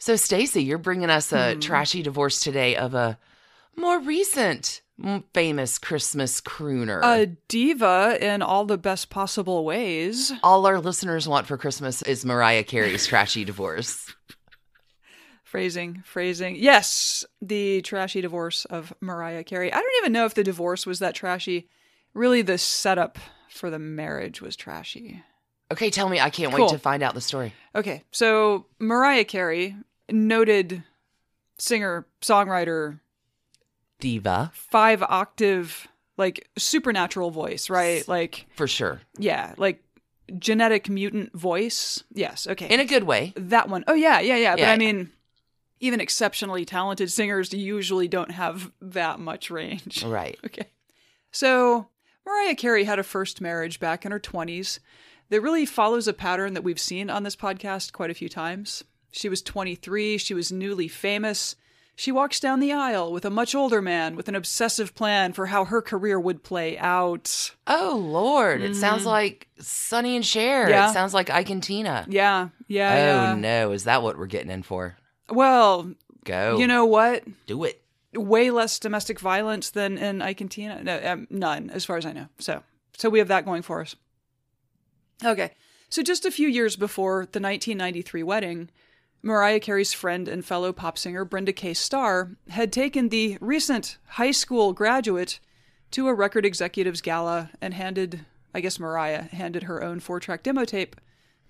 So, Stacy, you're bringing us a Hmm. trashy divorce today of a more recent famous Christmas crooner. A diva in all the best possible ways. All our listeners want for Christmas is Mariah Carey's trashy divorce. [LAUGHS] Phrasing, phrasing. Yes, the trashy divorce of Mariah Carey. I don't even know if the divorce was that trashy. Really, the setup for the marriage was trashy. Okay, tell me. I can't Cool. wait to find out the story. Okay, so Mariah Carey, noted singer, songwriter, Diva, five octave, like supernatural voice, right? Like, for sure. yeah, like genetic mutant voice. Yes, okay. In a good way. that one. Oh yeah, yeah, yeah. But I mean, even exceptionally talented singers usually don't have that much range. [LAUGHS] Right. Okay. So Mariah Carey had a first marriage back in her 20s that really follows a pattern that we've seen on this podcast quite a few times. She was 23, she was newly famous. She walks down the aisle with a much older man with an obsessive plan for how her career would play out. Oh, Lord. It sounds like Sonny and Cher. Yeah. It sounds like Ike and Tina. Yeah, yeah, oh, yeah. no. Is that what we're getting in for? Well, Go. you know what? do it. way less domestic violence than in Ike and Tina. No, um, none, as far as I know. So, so we have that going for us. Okay, so just a few years before the 1993 wedding, Mariah Carey's friend and fellow pop singer Brenda K. Starr had taken the recent high school graduate to a record executives gala and handed, I guess Mariah handed her own four-track demo tape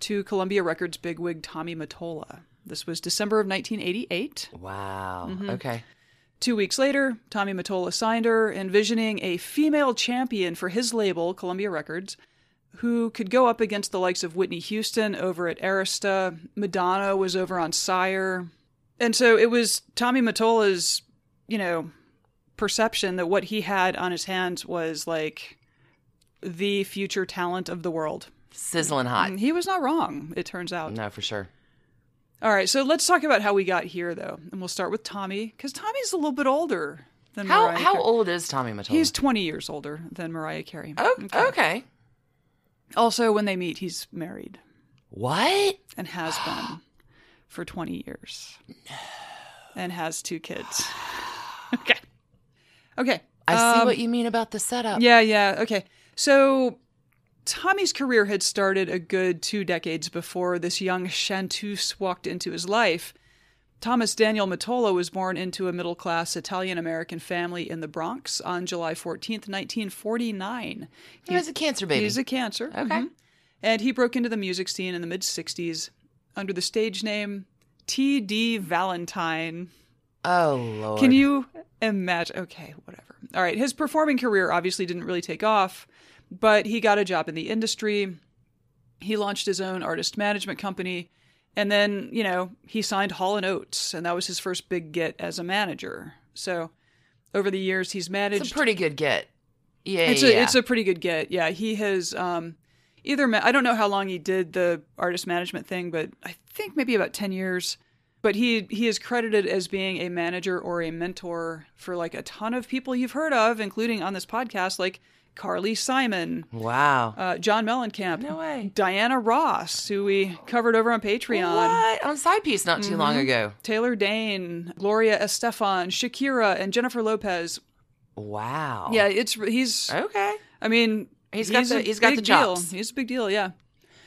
to Columbia Records bigwig Tommy Mottola. This was December of 1988. Wow. Mm-hmm. Okay. Two weeks later, Tommy Mottola signed her, envisioning a female champion for his label, Columbia Records, who could go up against the likes of Whitney Houston over at Arista. Madonna was over on Sire. And so it was Tommy Mottola's, you know, perception that what he had on his hands was like the future talent of the world. Sizzling hot. And he was not wrong, it turns out. No, for sure. All right, so let's talk about how we got here, though. And we'll start with Tommy, because Tommy's a little bit older than How Mariah how Carey. old is Tommy Mottola? He's 20 years older than Mariah Carey. oh, okay. Also, when they meet, he's married What? and has [GASPS] been for 20 years. And has two kids. [SIGHS] okay. Okay. I see um, what you mean about the setup. Yeah, yeah. Okay. So Tommy's career had started a good two decades before this young chanteuse walked into his life. Thomas Daniel Mottola was born into a middle class Italian American family in the Bronx on July 14th, 1949. He was a cancer baby. He's a cancer. Okay. mhm. And he broke into the music scene in the mid 60s under the stage name T.D. Valentine. oh lord. Can you imagine? Okay, whatever. All right. His performing career obviously didn't really take off, but he got a job in the industry. He launched his own artist management company. And then, you know, he signed Hall and Oates, and that was his first big get as a manager. So over the years, he's managed. It's a pretty good get. Yeah, it's yeah. a it's a pretty good get. Yeah, he has um either ma- I don't know how long he did the artist management thing, but I think maybe about 10 years. But he he is credited as being a manager or a mentor for like a ton of people you've heard of, including on this podcast like Carly Simon, wow. uh, John Mellencamp, No way. Diana Ross, who we covered over on Patreon. What on side piece not too long Mm-hmm. ago? Taylor Dayne, Gloria Estefan, Shakira, and Jennifer Lopez. Wow. Yeah, it's he's Okay. I mean, He's got the- a he's got big the deal. He's a big deal, yeah.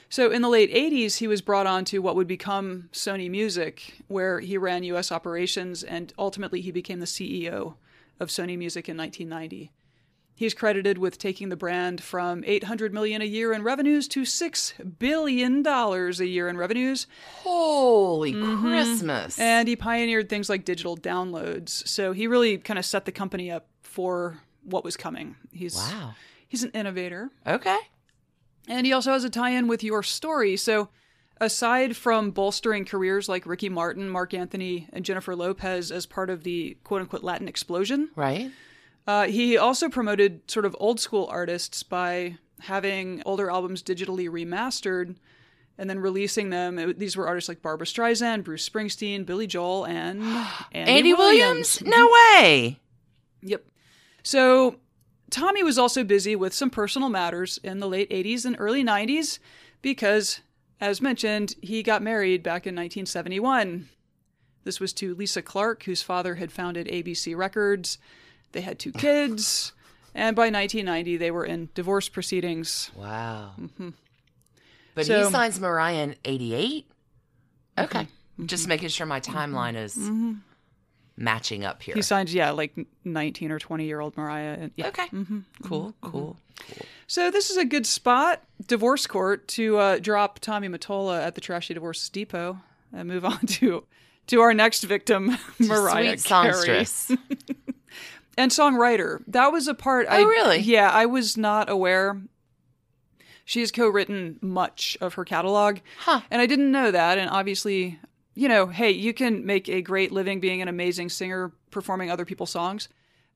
So in the late 80s, he was brought on to what would become Sony Music, where he ran U.S. operations, and ultimately he became the CEO of Sony Music in 1990. He's credited with taking the brand from 800 million a year in revenues to 6 billion dollars a year in revenues, Holy Mm-hmm. Christmas. and he pioneered things like digital downloads. So he really kind of set the company up for what was coming. He's wow. he's an innovator. Okay. And he also has a tie in with your story. So, aside from bolstering careers like Ricky Martin, Marc Anthony, and Jennifer Lopez as part of the quote unquote Latin explosion, Right. Uh, he also promoted sort of old school artists by having older albums digitally remastered and then releasing them. It- these were artists like Barbra Streisand, Bruce Springsteen, Billy Joel, and [GASPS] Andy, Andy Williams? No way. Yep. So Tommy was also busy with some personal matters in the late 80s and early 90s because, as mentioned, he got married back in 1971. This was to Lisa Clark, whose father had founded ABC Records. They had two kids, and by 1990, they were in divorce proceedings. Wow. But Mm-hmm. So- Mm-hmm. he signs Mariah in 88? Okay. Just making sure my timeline is matching up here. He signed, yeah, like 19 or 20 year old Mariah. Yeah. okay. Mm-hmm. Cool, cool. So this is a good spot, divorce court, to uh, drop Tommy Mottola at the Trashy Divorce Depot and move on [LAUGHS] to to our next victim, Mariah Sweet Carey. [LAUGHS] and songwriter. That was a part. I, Oh, really? Yeah, I was not aware. She has co-written much of her catalog, Huh. and I didn't know that. And obviously, you know, hey, you can make a great living being an amazing singer performing other people's songs.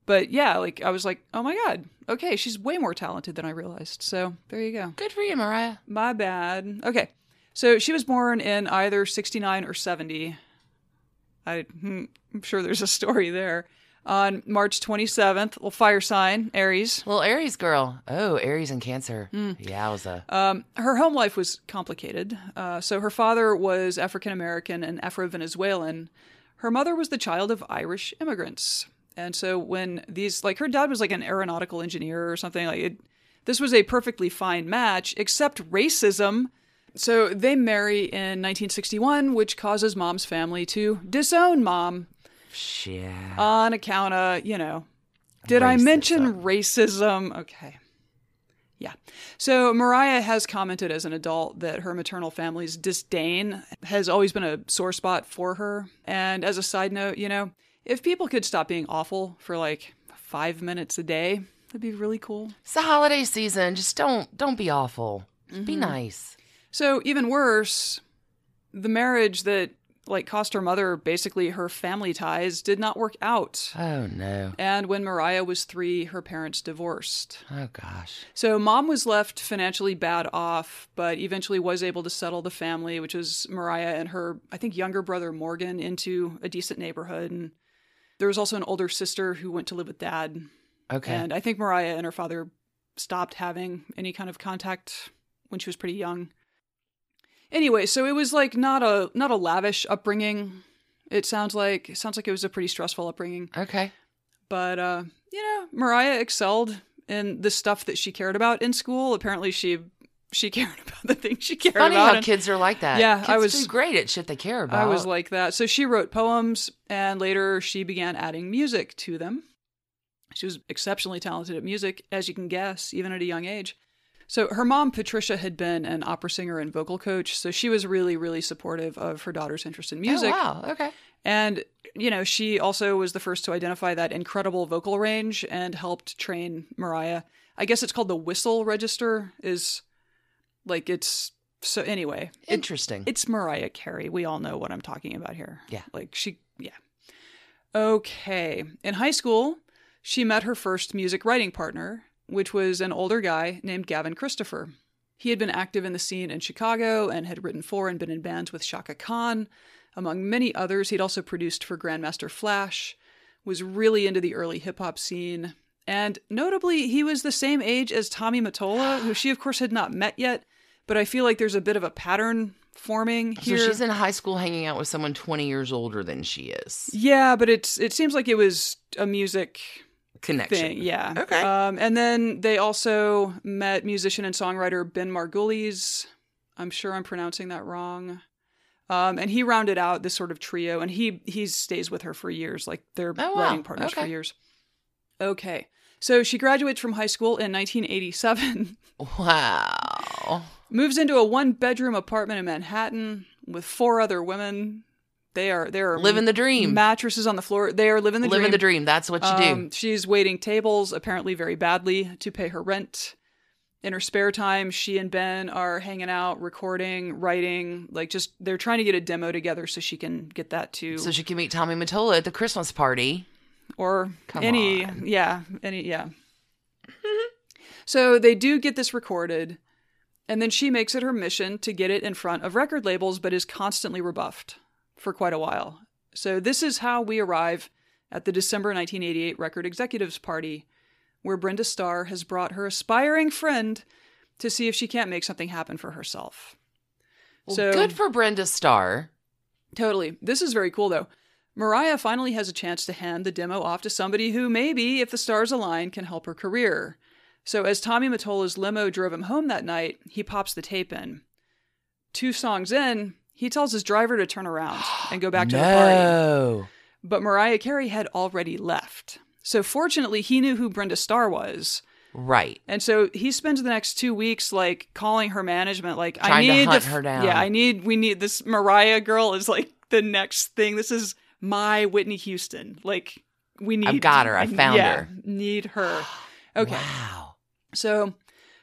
But yeah, like I was like, oh my god, okay, she's way more talented than I realized. So there you go. Good for you, Mariah. My bad. Okay. So she was born in either 69 or 70. I, hmm, I'm sure there's a story there. On March 27th, well, fire sign, Aries. Little Aries girl. Oh, Aries and Cancer. Mm. Yowza. Um, her home life was complicated. Uh, so her father was African American and Afro Venezuelan. Her mother was the child of Irish immigrants. And so when these, like her dad was like an aeronautical engineer or something, like it, this was a perfectly fine match, except racism. So they marry in 1961, which causes mom's family to disown mom Shit. on account of, you know, did I mention racism? Okay. Yeah. So Mariah has commented as an adult that her maternal family's disdain has always been a sore spot for her. And as a side note, you know, if people could stop being awful for like five minutes a day, that'd be really cool. It's the holiday season. Just don't don't be awful. Mm-hmm. Be nice. So even worse, the marriage that like cost her mother basically her family ties did not work out. Oh no. And when Mariah was three, her parents divorced. Oh gosh. So mom was left financially bad off, but eventually was able to settle the family, which was Mariah and her, I think, younger brother Morgan, into a decent neighborhood. And there was also an older sister who went to live with dad. Okay. And I think Mariah and her father stopped having any kind of contact when she was pretty young. Anyway, so it was like not a not a lavish upbringing. It sounds like it sounds like it was a pretty stressful upbringing. okay. But uh, you know, Mariah excelled in the stuff that she cared about in school. Apparently, she she [LAUGHS] cared about the things she cared Funny about. Funny how and kids are like that. Yeah, kids I was- great at shit they care about. I was like that. So she wrote poems and later she began adding music to them. She was exceptionally talented at music, as you can guess, even at a young age. So her mom, Patricia, had been an opera singer and vocal coach. So she was really, really supportive of her daughter's interest in music. Oh, wow. Okay. And, you know, she also was the first to identify that incredible vocal range and helped train Mariah. I guess it's called the whistle register, is like it's so anyway. it- Interesting. it's Mariah Carey. We all know what I'm talking about here. Yeah. Like she, yeah. Okay. In high school, she met her first music writing partner, which was an older guy named Gavin Christopher. He had been active in the scene in Chicago and had written for and been in bands with Chaka Khan. Among many others, he'd also produced for Grandmaster Flash, was really into the early hip hop scene. And notably, he was the same age as Tommy Mottola, who she, of course, had not met yet. But I feel like there's a bit of a pattern forming here. so she's in high school hanging out with someone 20 years older than she is. yeah, but it's it seems like it was a music Connection. thing. Yeah. Okay. Um, and then they also met musician and songwriter Ben Margulies. I'm sure I'm pronouncing that wrong. Um, and he rounded out this sort of trio, and he he stays with her for years. Like they're Oh, wow. writing partners for years. Okay. So she graduates from high school in 1987, [LAUGHS] Wow. moves into a one bedroom apartment in Manhattan with four other women. They are they are Living the dream. mattresses on the floor. They are living the Living dream. the dream. That's what you do. Um, she's waiting tables, apparently very badly, to pay her rent. In her spare time, she and Ben are hanging out, recording, writing, like just they're trying to get a demo together so she can get that to So she can meet Tommy Mottola at the Christmas party. or Come any on. yeah, any yeah. [LAUGHS] so they do get this recorded, and then she makes it her mission to get it in front of record labels, but is constantly rebuffed for quite a while. So this is how we arrive at the December 1988 Record Executives Party, where Brenda Starr has brought her aspiring friend to see if she can't make something happen for herself. Well, so good for Brenda Starr. Totally. This is very cool, though. Mariah finally has a chance to hand the demo off to somebody who maybe, if the stars align, can help her career. So, as Tommy Mottola's limo drove him home that night, he pops the tape in. Two songs in, he tells his driver to turn around [GASPS] and go back to the party. But Mariah Carey had already left. So, fortunately, he knew who Brenda Starr was. Right. And so he spends the next two weeks like calling her management, like I Trying to need hunt f- her down. Yeah, I need. We need this Mariah girl is like the next thing. This is my Whitney Houston. Like we need. Her. I got her. I found yeah, her. Need her. [GASPS] Okay. Wow. So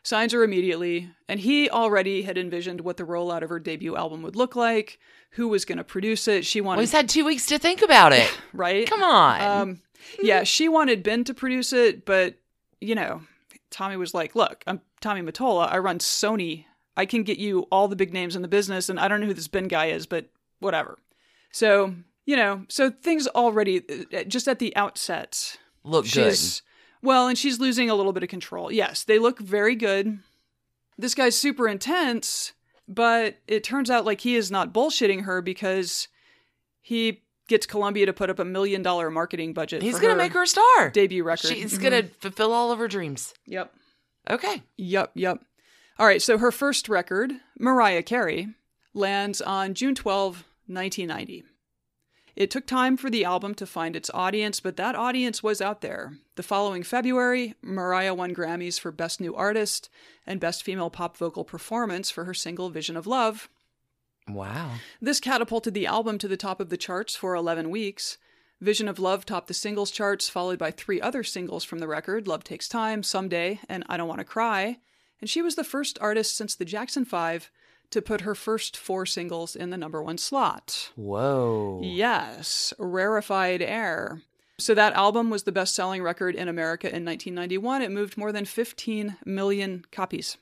signs her immediately, and he already had envisioned what the rollout of her debut album would look like, who was going to produce it. She Well, wanted he's had two weeks to think about it. [LAUGHS] right. Come on. Um, yeah, she wanted Ben to produce it, but you know, Tommy was like, "Look, I'm Tommy Mottola. I run Sony. I can get you all the big names in the business, and I don't know who this Ben guy is, but whatever." So you know, so things already uh, just at the outset, Look she's well, and she's losing a little bit of control. Yes, they look very good. This guy's super intense, but it turns out like he is not bullshitting her because he gets Columbia to put up a million dollar marketing budget. He's for going to make her a star. debut record. She's Mhm. going to fulfill all of her dreams. Yep. Okay. Yep. Yep. All right. So her first record, Mariah Carey, lands on June 12, 1990. It took time for the album to find its audience, but that audience was out there. The following February, Mariah won Grammys for Best New Artist and Best Female Pop Vocal Performance for her single Vision of Love. Wow. This catapulted the album to the top of the charts for 11 weeks. Vision of Love topped the singles charts, followed by three other singles from the record Love Takes Time, Someday, and I Don't Want to Cry. And she was the first artist since the Jackson 5 to put her first four singles in the number one slot. Whoa. Yes, Rarefied Air. So that album was the best selling record in America in 1991. It moved more than 15 million copies.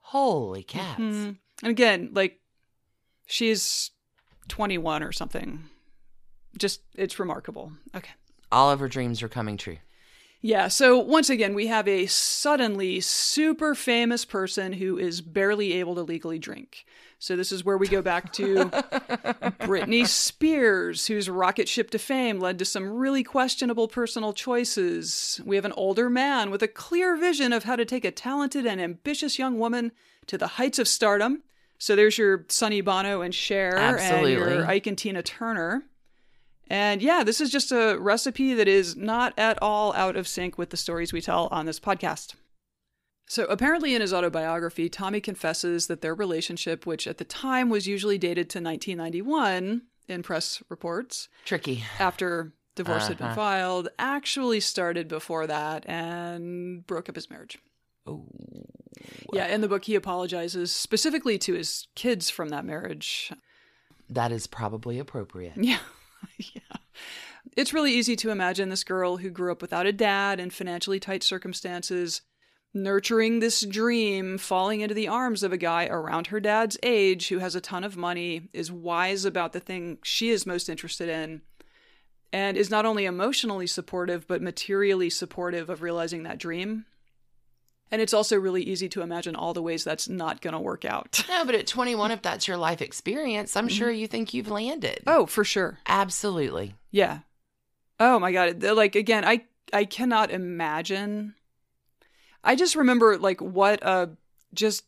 Holy cats. Mhm. And again, like she's 21 or something. Just it's remarkable. Okay. All of her dreams are coming true. Yeah, so once again, we have a suddenly super famous person who is barely able to legally drink. So this is where we go back to [LAUGHS] Britney Spears, whose rocket ship to fame led to some really questionable personal choices. We have an older man with a clear vision of how to take a talented and ambitious young woman to the heights of stardom. So there's your Sonny Bono and Cher and your Ike and Tina Turner. And yeah, this is just a recipe that is not at all out of sync with the stories we tell on this podcast. So apparently, in his autobiography, Tommy confesses that their relationship, which at the time was usually dated to 1991 in press reports, Tricky. after divorce had been Uh-huh. filed, actually started before that and broke up his marriage. Oh. Yeah, in the book, he apologizes specifically to his kids from that marriage. That is probably appropriate. Yeah. [LAUGHS] yeah. It's really easy to imagine this girl who grew up without a dad in financially tight circumstances, nurturing this dream, falling into the arms of a guy around her dad's age who has a ton of money, is wise about the thing she is most interested in, and is not only emotionally supportive, but materially supportive of realizing that dream. And it's also really easy to imagine all the ways that's not going to work out. No, but at 21, if that's your life experience, I'm sure mm-hmm. you think you've landed. Oh, for sure. Absolutely. Yeah. Oh my god. Like again, I I cannot imagine. I just remember like what a just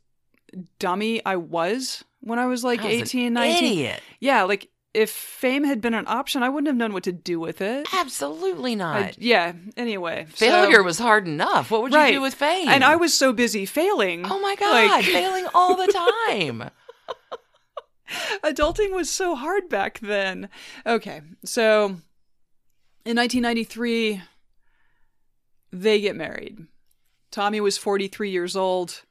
dummy I was when I was like was an 18, 19. Idiot. Yeah, like if fame had been an option, I wouldn't have known what to do with it. Absolutely not. I- yeah, anyway. so- Failure was hard enough. What would you do with fame? And I was so busy failing. Oh my God, Like- [LAUGHS] failing all the time. [LAUGHS] adulting was so hard back then. Okay, so in 1993, they get married. Tommy was 43 years old.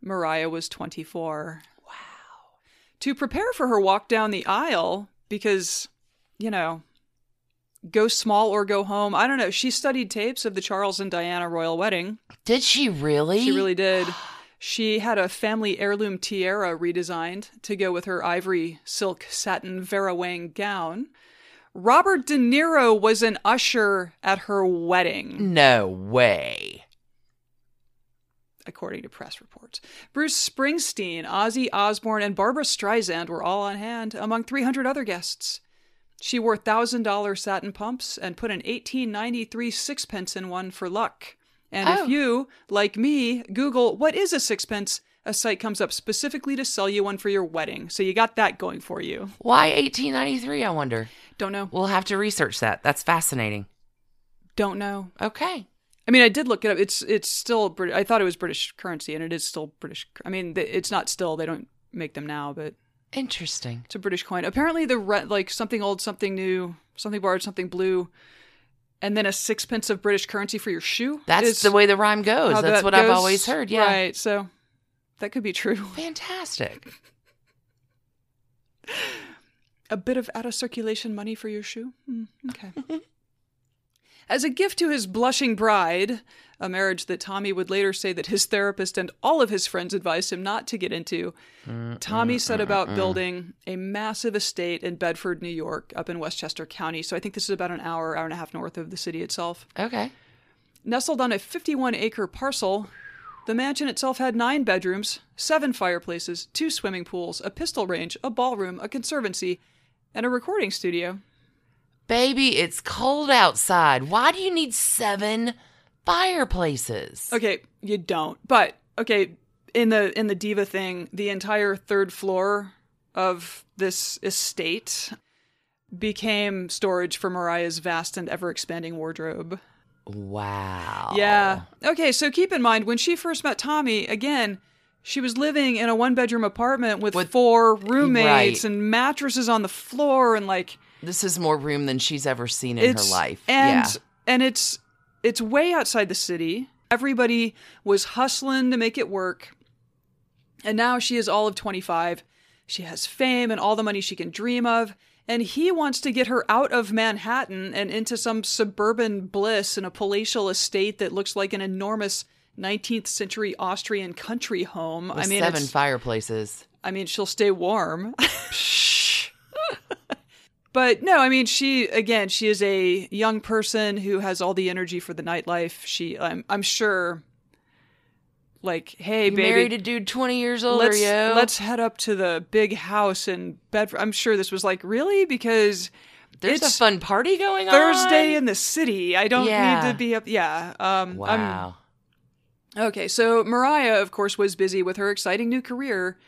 Mariah was 24. Wow. To prepare for her walk down the aisle, because, you know, go small or go home. I don't know. She studied tapes of the Charles and Diana royal wedding. Did she really? She really did. She had a family heirloom tiara redesigned to go with her ivory silk satin Vera Wang gown. Robert De Niro was an usher at her wedding, No way. According to press reports. Bruce Springsteen, Ozzy Osbourne, and Barbra Streisand were all on hand, among 300 other guests. She wore $1,000 satin pumps and put an 1893 sixpence in one for luck. And Oh. if you, like me, Google what is a sixpence, a site comes up specifically to sell you one for your wedding. So you got that going for you. Why 1893, I wonder? Don't know. We'll have to research that. That's fascinating. Don't know. Okay. I mean, I did look it up. It's it's still Brit- I thought it was British currency, and it is still British. I mean, it's not still. They don't make them now, but Interesting. it's a British coin. Apparently, the re- like something old, something new, something borrowed, something blue, and then a sixpence of British currency for your shoe. That's the way the rhyme goes. That's that what I've always heard. Yeah. Right. So that could be true. [LAUGHS] Fantastic. A bit of out of circulation money for your shoe? Hmm, okay. [LAUGHS] As a gift to his blushing bride, a marriage that Tommy would later say that his therapist and all of his friends advised him not to get into, Tommy mm, mm, set mm, about building a massive estate in Bedford, New York, up in Westchester County. So I think this is about an hour, hour and a half north of the city itself. Okay. Nestled on a 51 acre parcel, the mansion itself had nine bedrooms, seven fireplaces, two swimming pools, a pistol range, a ballroom, a conservancy, and a recording studio. Baby, it's cold outside. Why do you need seven fireplaces? Okay, you don't. But okay, in the in the diva thing, the entire third floor of this estate became storage for Mariah's vast and ever expanding wardrobe. Wow. Yeah. Okay, so keep in mind when she first met Tommy, again, she was living in a one bedroom apartment with, With- four roommates right. and mattresses on the floor and like This is more room than she's ever seen in it's her life. And yeah. and it's it's way outside the city. Everybody was hustling to make it work. And now she is all of 25. She has fame and all the money she can dream of. And he wants to get her out of Manhattan and into some suburban bliss in a palatial estate that looks like an enormous 19th century Austrian country home. With I mean, seven fireplaces. I mean, she'll stay warm. [LAUGHS] but no, I mean, she again, she is a young person who has all the energy for the nightlife. She, I'm, I'm sure, like, hey, You baby, married a dude 20 years older, let's yo. let's head up to the big house in Bedford. I'm sure this was like really because There's a fun party going on. Thursday in the city. I don't Yeah. need to be up. Yeah, um, I'm Wow. Okay, so Mariah, of course, was busy with her exciting new career,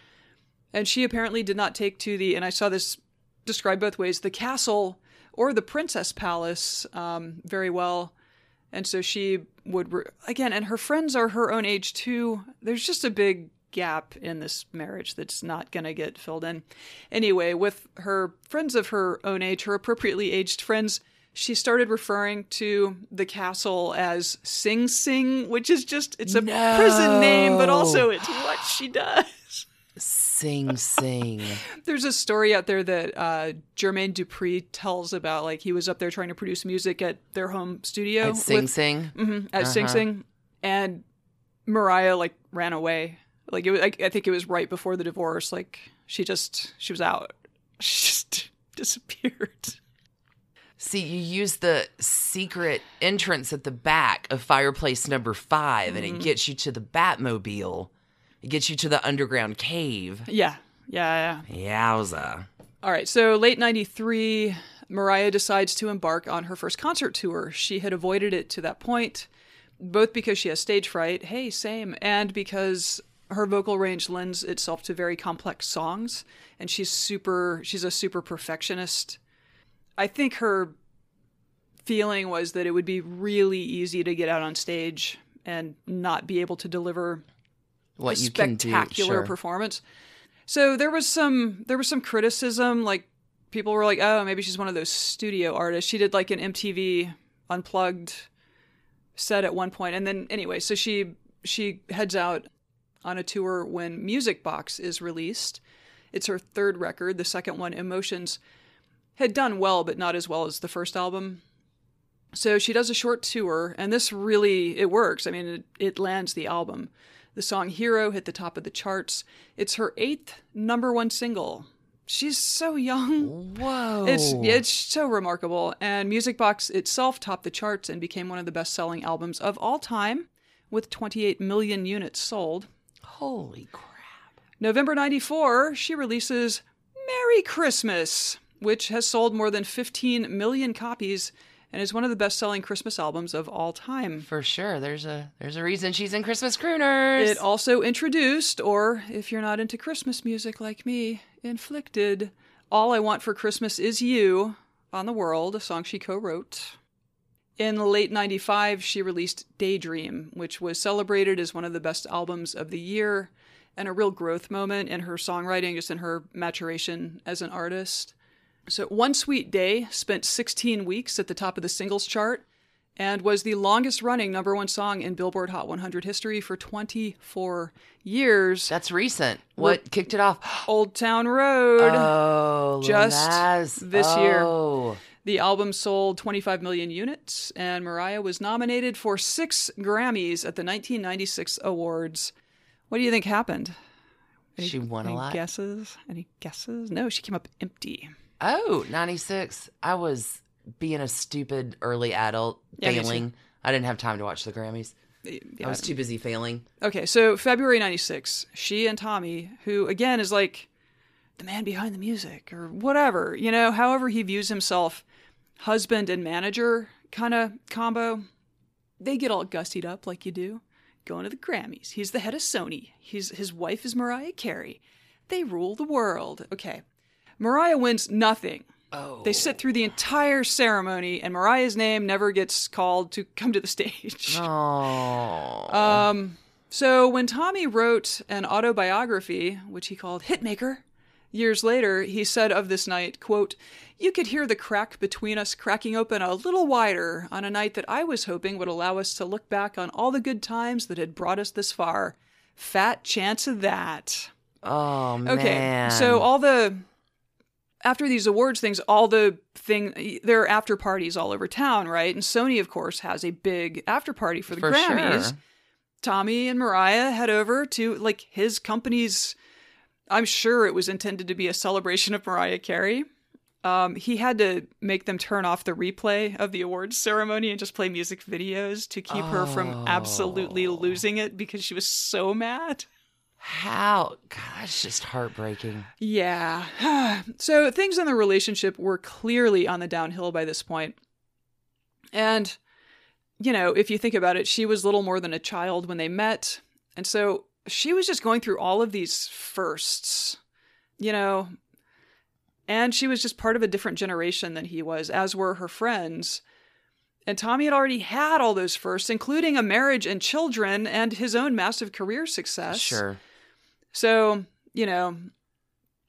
and she apparently did not take to the, and I saw this described both ways, the castle or the princess palace um, very well. And so she would, re- again, and her friends are her own age too. There's just a big gap in this marriage that's not going to get filled in. Anyway, with her friends of her own age, her appropriately aged friends, she started referring to the castle as Sing Sing, which is just, it's a No. prison name, but also it's what she does. [GASPS] Sing Sing. [LAUGHS] There's a story out there that uh, Jermaine Dupri tells about, like he was up there trying to produce music at their home studio At Sing with- Sing. Mhm, at Sing Uh-huh. Sing, and Mariah like ran away. Like it was, I, I think it was right before the divorce. Like she just she was out. [LAUGHS] She just disappeared. See, you use the secret entrance at the back of fireplace number five, and Mm-hmm. it gets you to the Batmobile. It gets you to the underground cave. Yeah, yeah, yeah. Yowza. All right, so late 93, Mariah decides to embark on her first concert tour. She had avoided it to that point, both because she has stage fright, hey, same, and because her vocal range lends itself to very complex songs, and she's super, she's a super perfectionist. I think her feeling was that it would be really easy to get out on stage and not be able to deliver What a you can do. spectacular performance. So there was some there was some criticism, like people were like, "Oh, maybe she's one of those studio artists." She did like an MTV unplugged set at one point, and then anyway, so she she heads out on a tour when Music Box is released. It's her third record. The second one, Emotions, had done well, but not as well as the first album. So she does a short tour, and this really it works. I mean, it, it lands the album. The song "Hero" hit the top of the charts. It's her eighth number one single. She's so young. Whoa. It's it's so remarkable. And Music Box itself topped the charts and became one of the best-selling albums of all time, with 28 million units sold. Holy crap. November 94, she releases Merry Christmas, which has sold more than 15 million copies and is one of the best-selling Christmas albums of all time. For sure. There's a there's a reason she's in Christmas Crooners. It also introduced, or if you're not into Christmas music like me, inflicted All I Want for Christmas Is You on the World, a song she co wrote. In late 95, she released Daydream, which was celebrated as one of the best albums of the year and a real growth moment in her songwriting, just in her maturation as an artist. So, One Sweet Day spent 16 weeks at the top of the singles chart and was the longest running number one song in Billboard Hot 100 history for 24 years. That's recent. What kicked it off? [GASPS] Old Town Road. Oh, Just Nas. this year. Oh. the album sold 25 million units, and Mariah was nominated for six Grammys at the 1996 awards. What do you think happened? Any, She won a any lot. Guesses? Any guesses? No, she came up empty. Oh, 96. I was being a stupid early adult, Yeah, failing. I didn't have time to watch the Grammys. I was too busy failing. Okay, so February 96, she and Tommy, who again is like the man behind the music or whatever, you know, however he views himself, husband and manager kind of combo, they get all gussied up like you do, going to the Grammys. He's the head of Sony. He's his wife is Mariah Carey. They rule the world. Okay. Mariah wins nothing. Oh. They sit through the entire ceremony and Mariah's name never gets called to come to the stage. [LAUGHS] Oh. Um, so when Tommy wrote an autobiography, which he called Hitmaker, years later, he said of this night, quote, You could hear the crack between us cracking open a little wider on a night that I was hoping would allow us to look back on all the good times that had brought us this far. Fat chance of that. oh, man. Okay, so all the after these awards things, all the thing there are after parties all over town, right? And Sony, of course, has a big after party for the For Grammys. sure. Tommy and Mariah head over to like his company's. I'm sure it was intended to be a celebration of Mariah Carey. Um, he had to make them turn off the replay of the awards ceremony and just play music videos to keep her from absolutely Oh. losing it because she was so mad. How? God, that's just heartbreaking. Yeah. [SIGHS] so things in the relationship were clearly on the downhill by this point. And you know, if you think about it, she was little more than a child when they met. And so she was just going through all of these firsts, you know, and she was just part of a different generation than he was, as were her friends. And Tommy had already had all those firsts, including a marriage and children and his own massive career success. Sure. So, you know,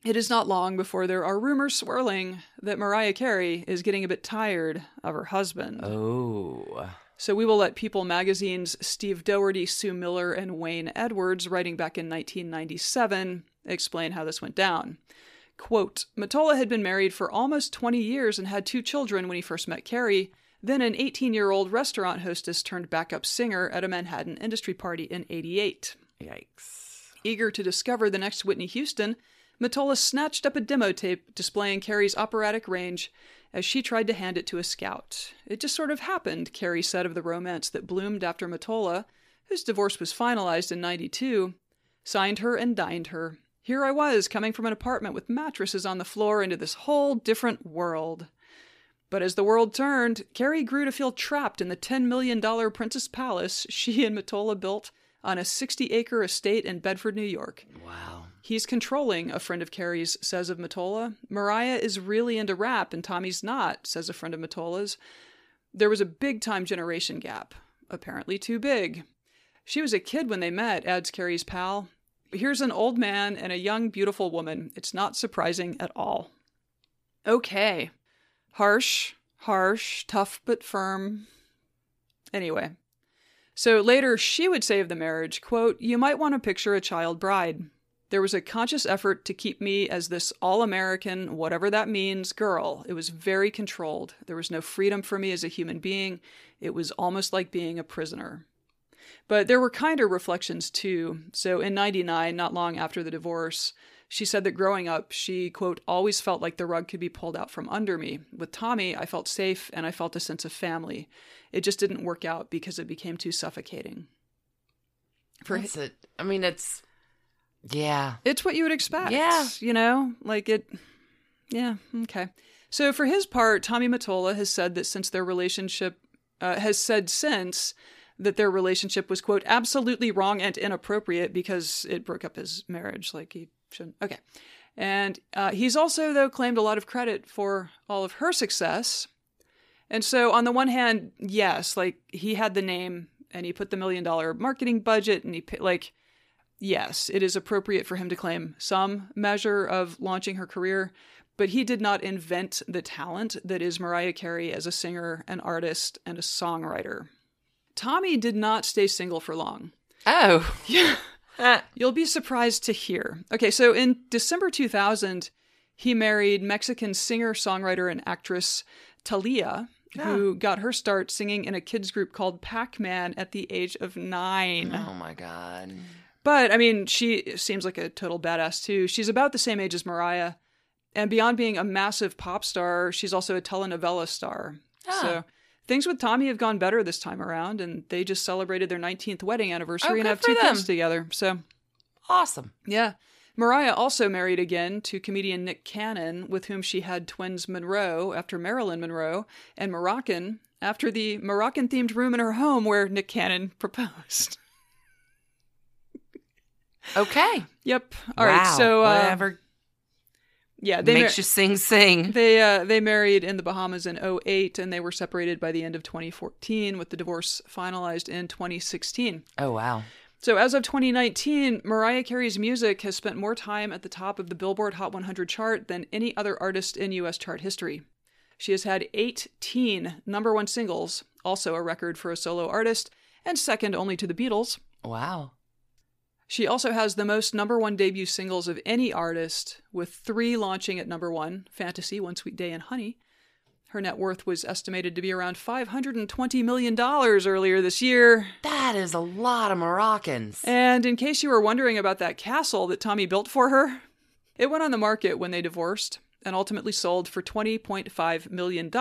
it is not long before there are rumors swirling that Mariah Carey is getting a bit tired of her husband. Oh. So we will let People magazine's Steve Dougherty, Sue Miller, and Wayne Edwards, writing back in 1997, explain how this went down. Quote Mottola had been married for almost 20 years and had two children when he first met Carey, then an 18 year old restaurant hostess turned backup singer at a Manhattan industry party in 88. Yikes. Eager to discover the next Whitney Houston, Mottola snatched up a demo tape displaying Carey's operatic range as she tried to hand it to a scout. It just sort of happened, Carey said of the romance that bloomed after Mottola, whose divorce was finalized in 92, signed her and dined her. Here I was, coming from an apartment with mattresses on the floor into this whole different world. But as the world turned, Carrie grew to feel trapped in the $10 million Princess Palace she and Mottola built on a 60 acre estate in Bedford, New York. Wow. He's controlling, a friend of Carey's says of Mottola. Mariah is really into rap and Tommy's not, says a friend of Mottola's. There was a big time generation gap, apparently too big. She was a kid when they met, adds Carey's pal. Here's an old man and a young, beautiful woman. It's not surprising at all. Okay. Harsh, harsh, tough but firm. Anyway. So later she would say of the marriage, quote, You might want to picture a child bride. There was a conscious effort to keep me as this all American, whatever that means, girl. It was very controlled. There was no freedom for me as a human being. It was almost like being a prisoner. But there were kinder reflections too. So in 99, not long after the divorce, she said that growing up, she, quote, always felt like the rug could be pulled out from under me. With Tommy, I felt safe and I felt a sense of family. It just didn't work out because it became too suffocating. For That's it. I mean, it's yeah. It's what you would expect. Yeah. You know, like it. Yeah. Okay. So for his part, Tommy Mottola has said that since their relationship, uh, has said since that their relationship was, quote, absolutely wrong and inappropriate because it broke up his marriage. Like he shouldn't. Okay. And uh, he's also, though, claimed a lot of credit for all of her success. And so, on the one hand, yes, like he had the name and he put the million dollar marketing budget and he, like, yes, it is appropriate for him to claim some measure of launching her career, but he did not invent the talent that is Mariah Carey as a singer, an artist, and a songwriter. Tommy did not stay single for long. Oh. [LAUGHS] Yeah. You'll be surprised to hear. Okay, so in December 2000, he married Mexican singer, songwriter, and actress Thalia, yeah. who got her start singing in a kids group called Pac Man at the age of nine. Oh my God. But I mean, she seems like a total badass too. She's about the same age as Mariah. And beyond being a massive pop star, she's also a telenovela star. Ah. So things with Tommy have gone better this time around, and they just celebrated their 19th wedding anniversary oh, and have two them. kids together. So awesome. Yeah. Mariah also married again to comedian Nick Cannon, with whom she had twins Monroe after Marilyn Monroe, and Moroccan after the Moroccan themed room in her home where Nick Cannon proposed. Okay. [LAUGHS] Yep. All wow. right. So uh, whatever. Yeah, they makes mar- you sing, sing. They uh, they married in the Bahamas in 08 and they were separated by the end of 2014, with the divorce finalized in 2016. Oh wow. So as of 2019, Mariah Carey's music has spent more time at the top of the Billboard Hot 100 chart than any other artist in U.S. chart history. She has had 18 number one singles, also a record for a solo artist, and second only to the Beatles. Wow. She also has the most number one debut singles of any artist, with three launching at number one Fantasy, One Sweet Day, and Honey. Her net worth was estimated to be around $520 million earlier this year. That is a lot of Moroccans. And in case you were wondering about that castle that Tommy built for her, it went on the market when they divorced and ultimately sold for $20.5 million,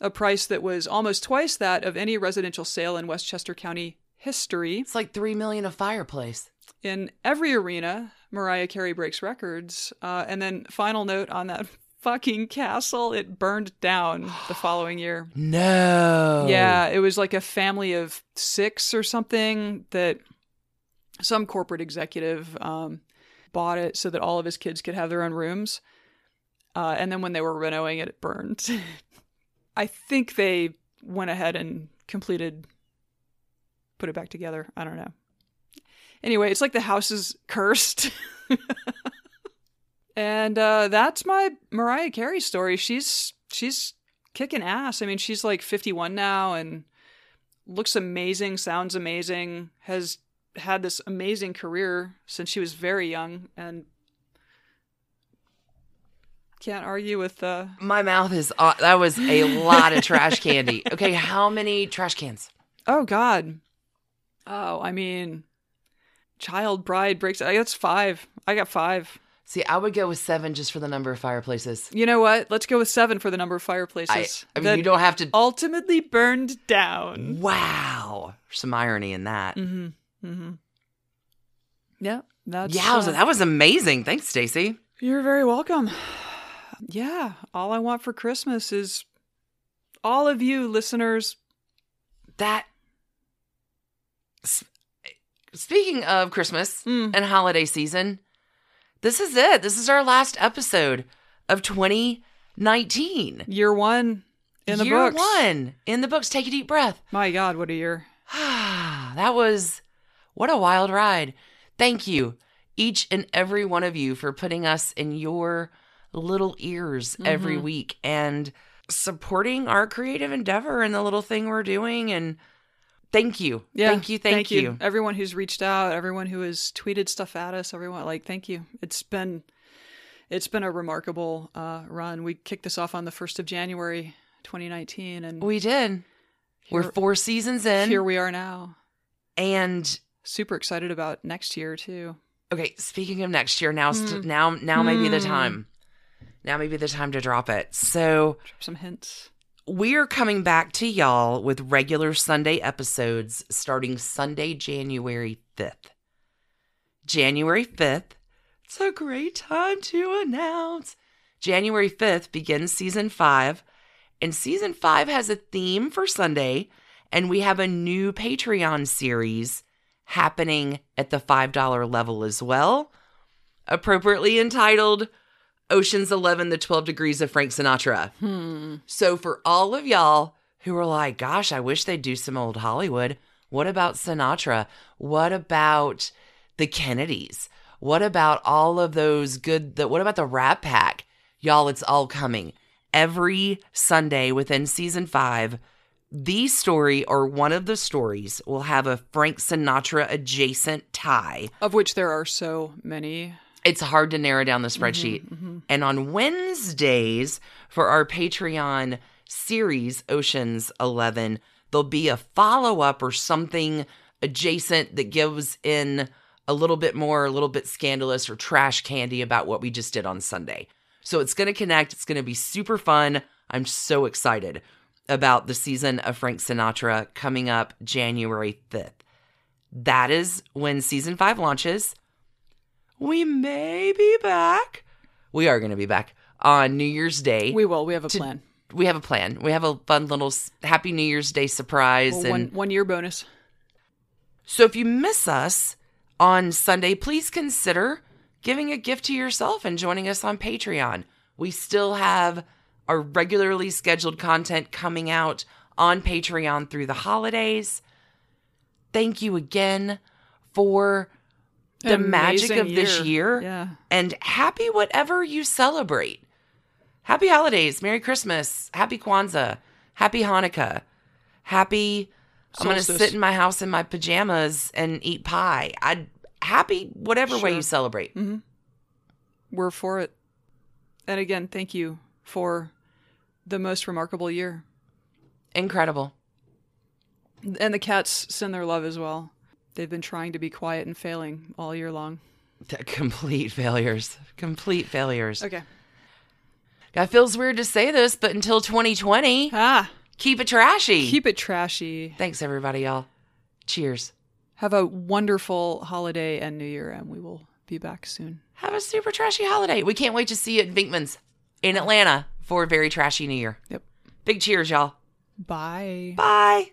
a price that was almost twice that of any residential sale in Westchester County history. It's like three million a fireplace. In every arena, Mariah Carey breaks records. Uh, and then, final note on that [LAUGHS] fucking castle. It burned down the [GASPS] following year. No. Yeah, it was like a family of six or something that some corporate executive um, bought it so that all of his kids could have their own rooms. Uh, and then when they were renovating it, it burned. [LAUGHS] I think they went ahead and completed, put it back together. I don't know. Anyway, it's like the house is cursed. [LAUGHS] and uh, that's my Mariah Carey story. She's she's kicking ass. I mean, she's like 51 now and looks amazing, sounds amazing, has had this amazing career since she was very young and can't argue with uh My mouth is. Uh, that was a lot of trash candy. [LAUGHS] Okay, how many trash cans? Oh God. Oh, I mean, child bride breaks. I that's five. I got five. See, I would go with seven just for the number of fireplaces. You know what? Let's go with seven for the number of I, fireplaces. I mean, that you don't have to. ultimately burned down. Wow, some irony in that. Mm-hmm. Mm-hmm. Yeah, that's yeah, uh, that was amazing. Thanks, Stacy. You're very welcome. Yeah, all I want for Christmas is all of you listeners. That. S- Speaking of Christmas Mm. and holiday season, this is it. This is our last episode of 2019. Year one in the books. Year books. one in the books. Take a deep breath. My God, what a year! [SIGHS] that was what a wild ride. Thank you, each and every one of you, for putting us in your little ears every Mm-hmm. week and supporting our creative endeavor and the little thing we're doing. And thank you. Yeah, Thank you. Thank, you. Everyone who's reached out, everyone who has tweeted stuff at us, everyone like, thank you. It's been, it's been a remarkable uh, run. We kicked this off on the first of January, 2019, and We did. We're four seasons in. here we are now. and Super excited about next year too. okay, speaking of next year, now, Hmm. st- now, now may be the time. Now may be the time to drop it. So, Drop some hints. We're coming back to y'all with regular Sunday episodes starting Sunday, January 5th. January 5th, it's a great time to announce. January 5th begins season five, and season five has a theme for Sunday, and we have a new Patreon series happening at the $5 level as well, appropriately entitled Ocean's 11 The 12 Degrees of Frank Sinatra. Hmm. So for all of y'all who are like, gosh, I wish they'd do some old Hollywood. What about Sinatra? What about the Kennedys? What about all of those good the what about the Rat Pack? Y'all, it's all coming. Every Sunday within season five, the story or one of the stories will have a Frank Sinatra adjacent tie. Of which there are so many. It's hard to narrow down the mm-hmm, spreadsheet. Mm-hmm. And on Wednesdays for our Patreon series, Oceans 11, there'll be a follow up or something adjacent that gives in a little bit more, a little bit scandalous or trash candy about what we just did on Sunday. So it's going to connect. It's going to be super fun. I'm so excited about the season of Frank Sinatra coming up January 5th. That is when season five launches we may be back. We are going to be back on New Year's Day. We will. We have a To- plan. we have a plan. We have a fun little Happy New Year's Day surprise. Well, and one one year bonus. so if you miss us on Sunday, please consider giving a gift to yourself and joining us on Patreon. We still have our regularly scheduled content coming out on Patreon through the holidays. Thank you again for the magic of this year. Yeah. and happy whatever you celebrate. Happy holidays, Merry Christmas, Happy Kwanzaa, Happy Hanukkah, Happy. I'm gonna sit in my house in my pajamas and eat pie. I happy whatever way you celebrate. Mm-hmm. We're for it. And again, thank you for the most remarkable year. Incredible. And the cats send their love as well. They've been trying to be quiet and failing all year long. [LAUGHS] Complete failures. Complete failures. Okay. That feels weird to say this, but until 2020, Ah, keep it trashy. keep it trashy. Thanks, everybody, y'all. Cheers. Have a wonderful holiday and New Year, and we will be back soon. Have a super trashy holiday. We can't wait to see you at Venkman's. in Atlanta for a very trashy New Year. Yep. Big cheers, y'all. Bye. Bye.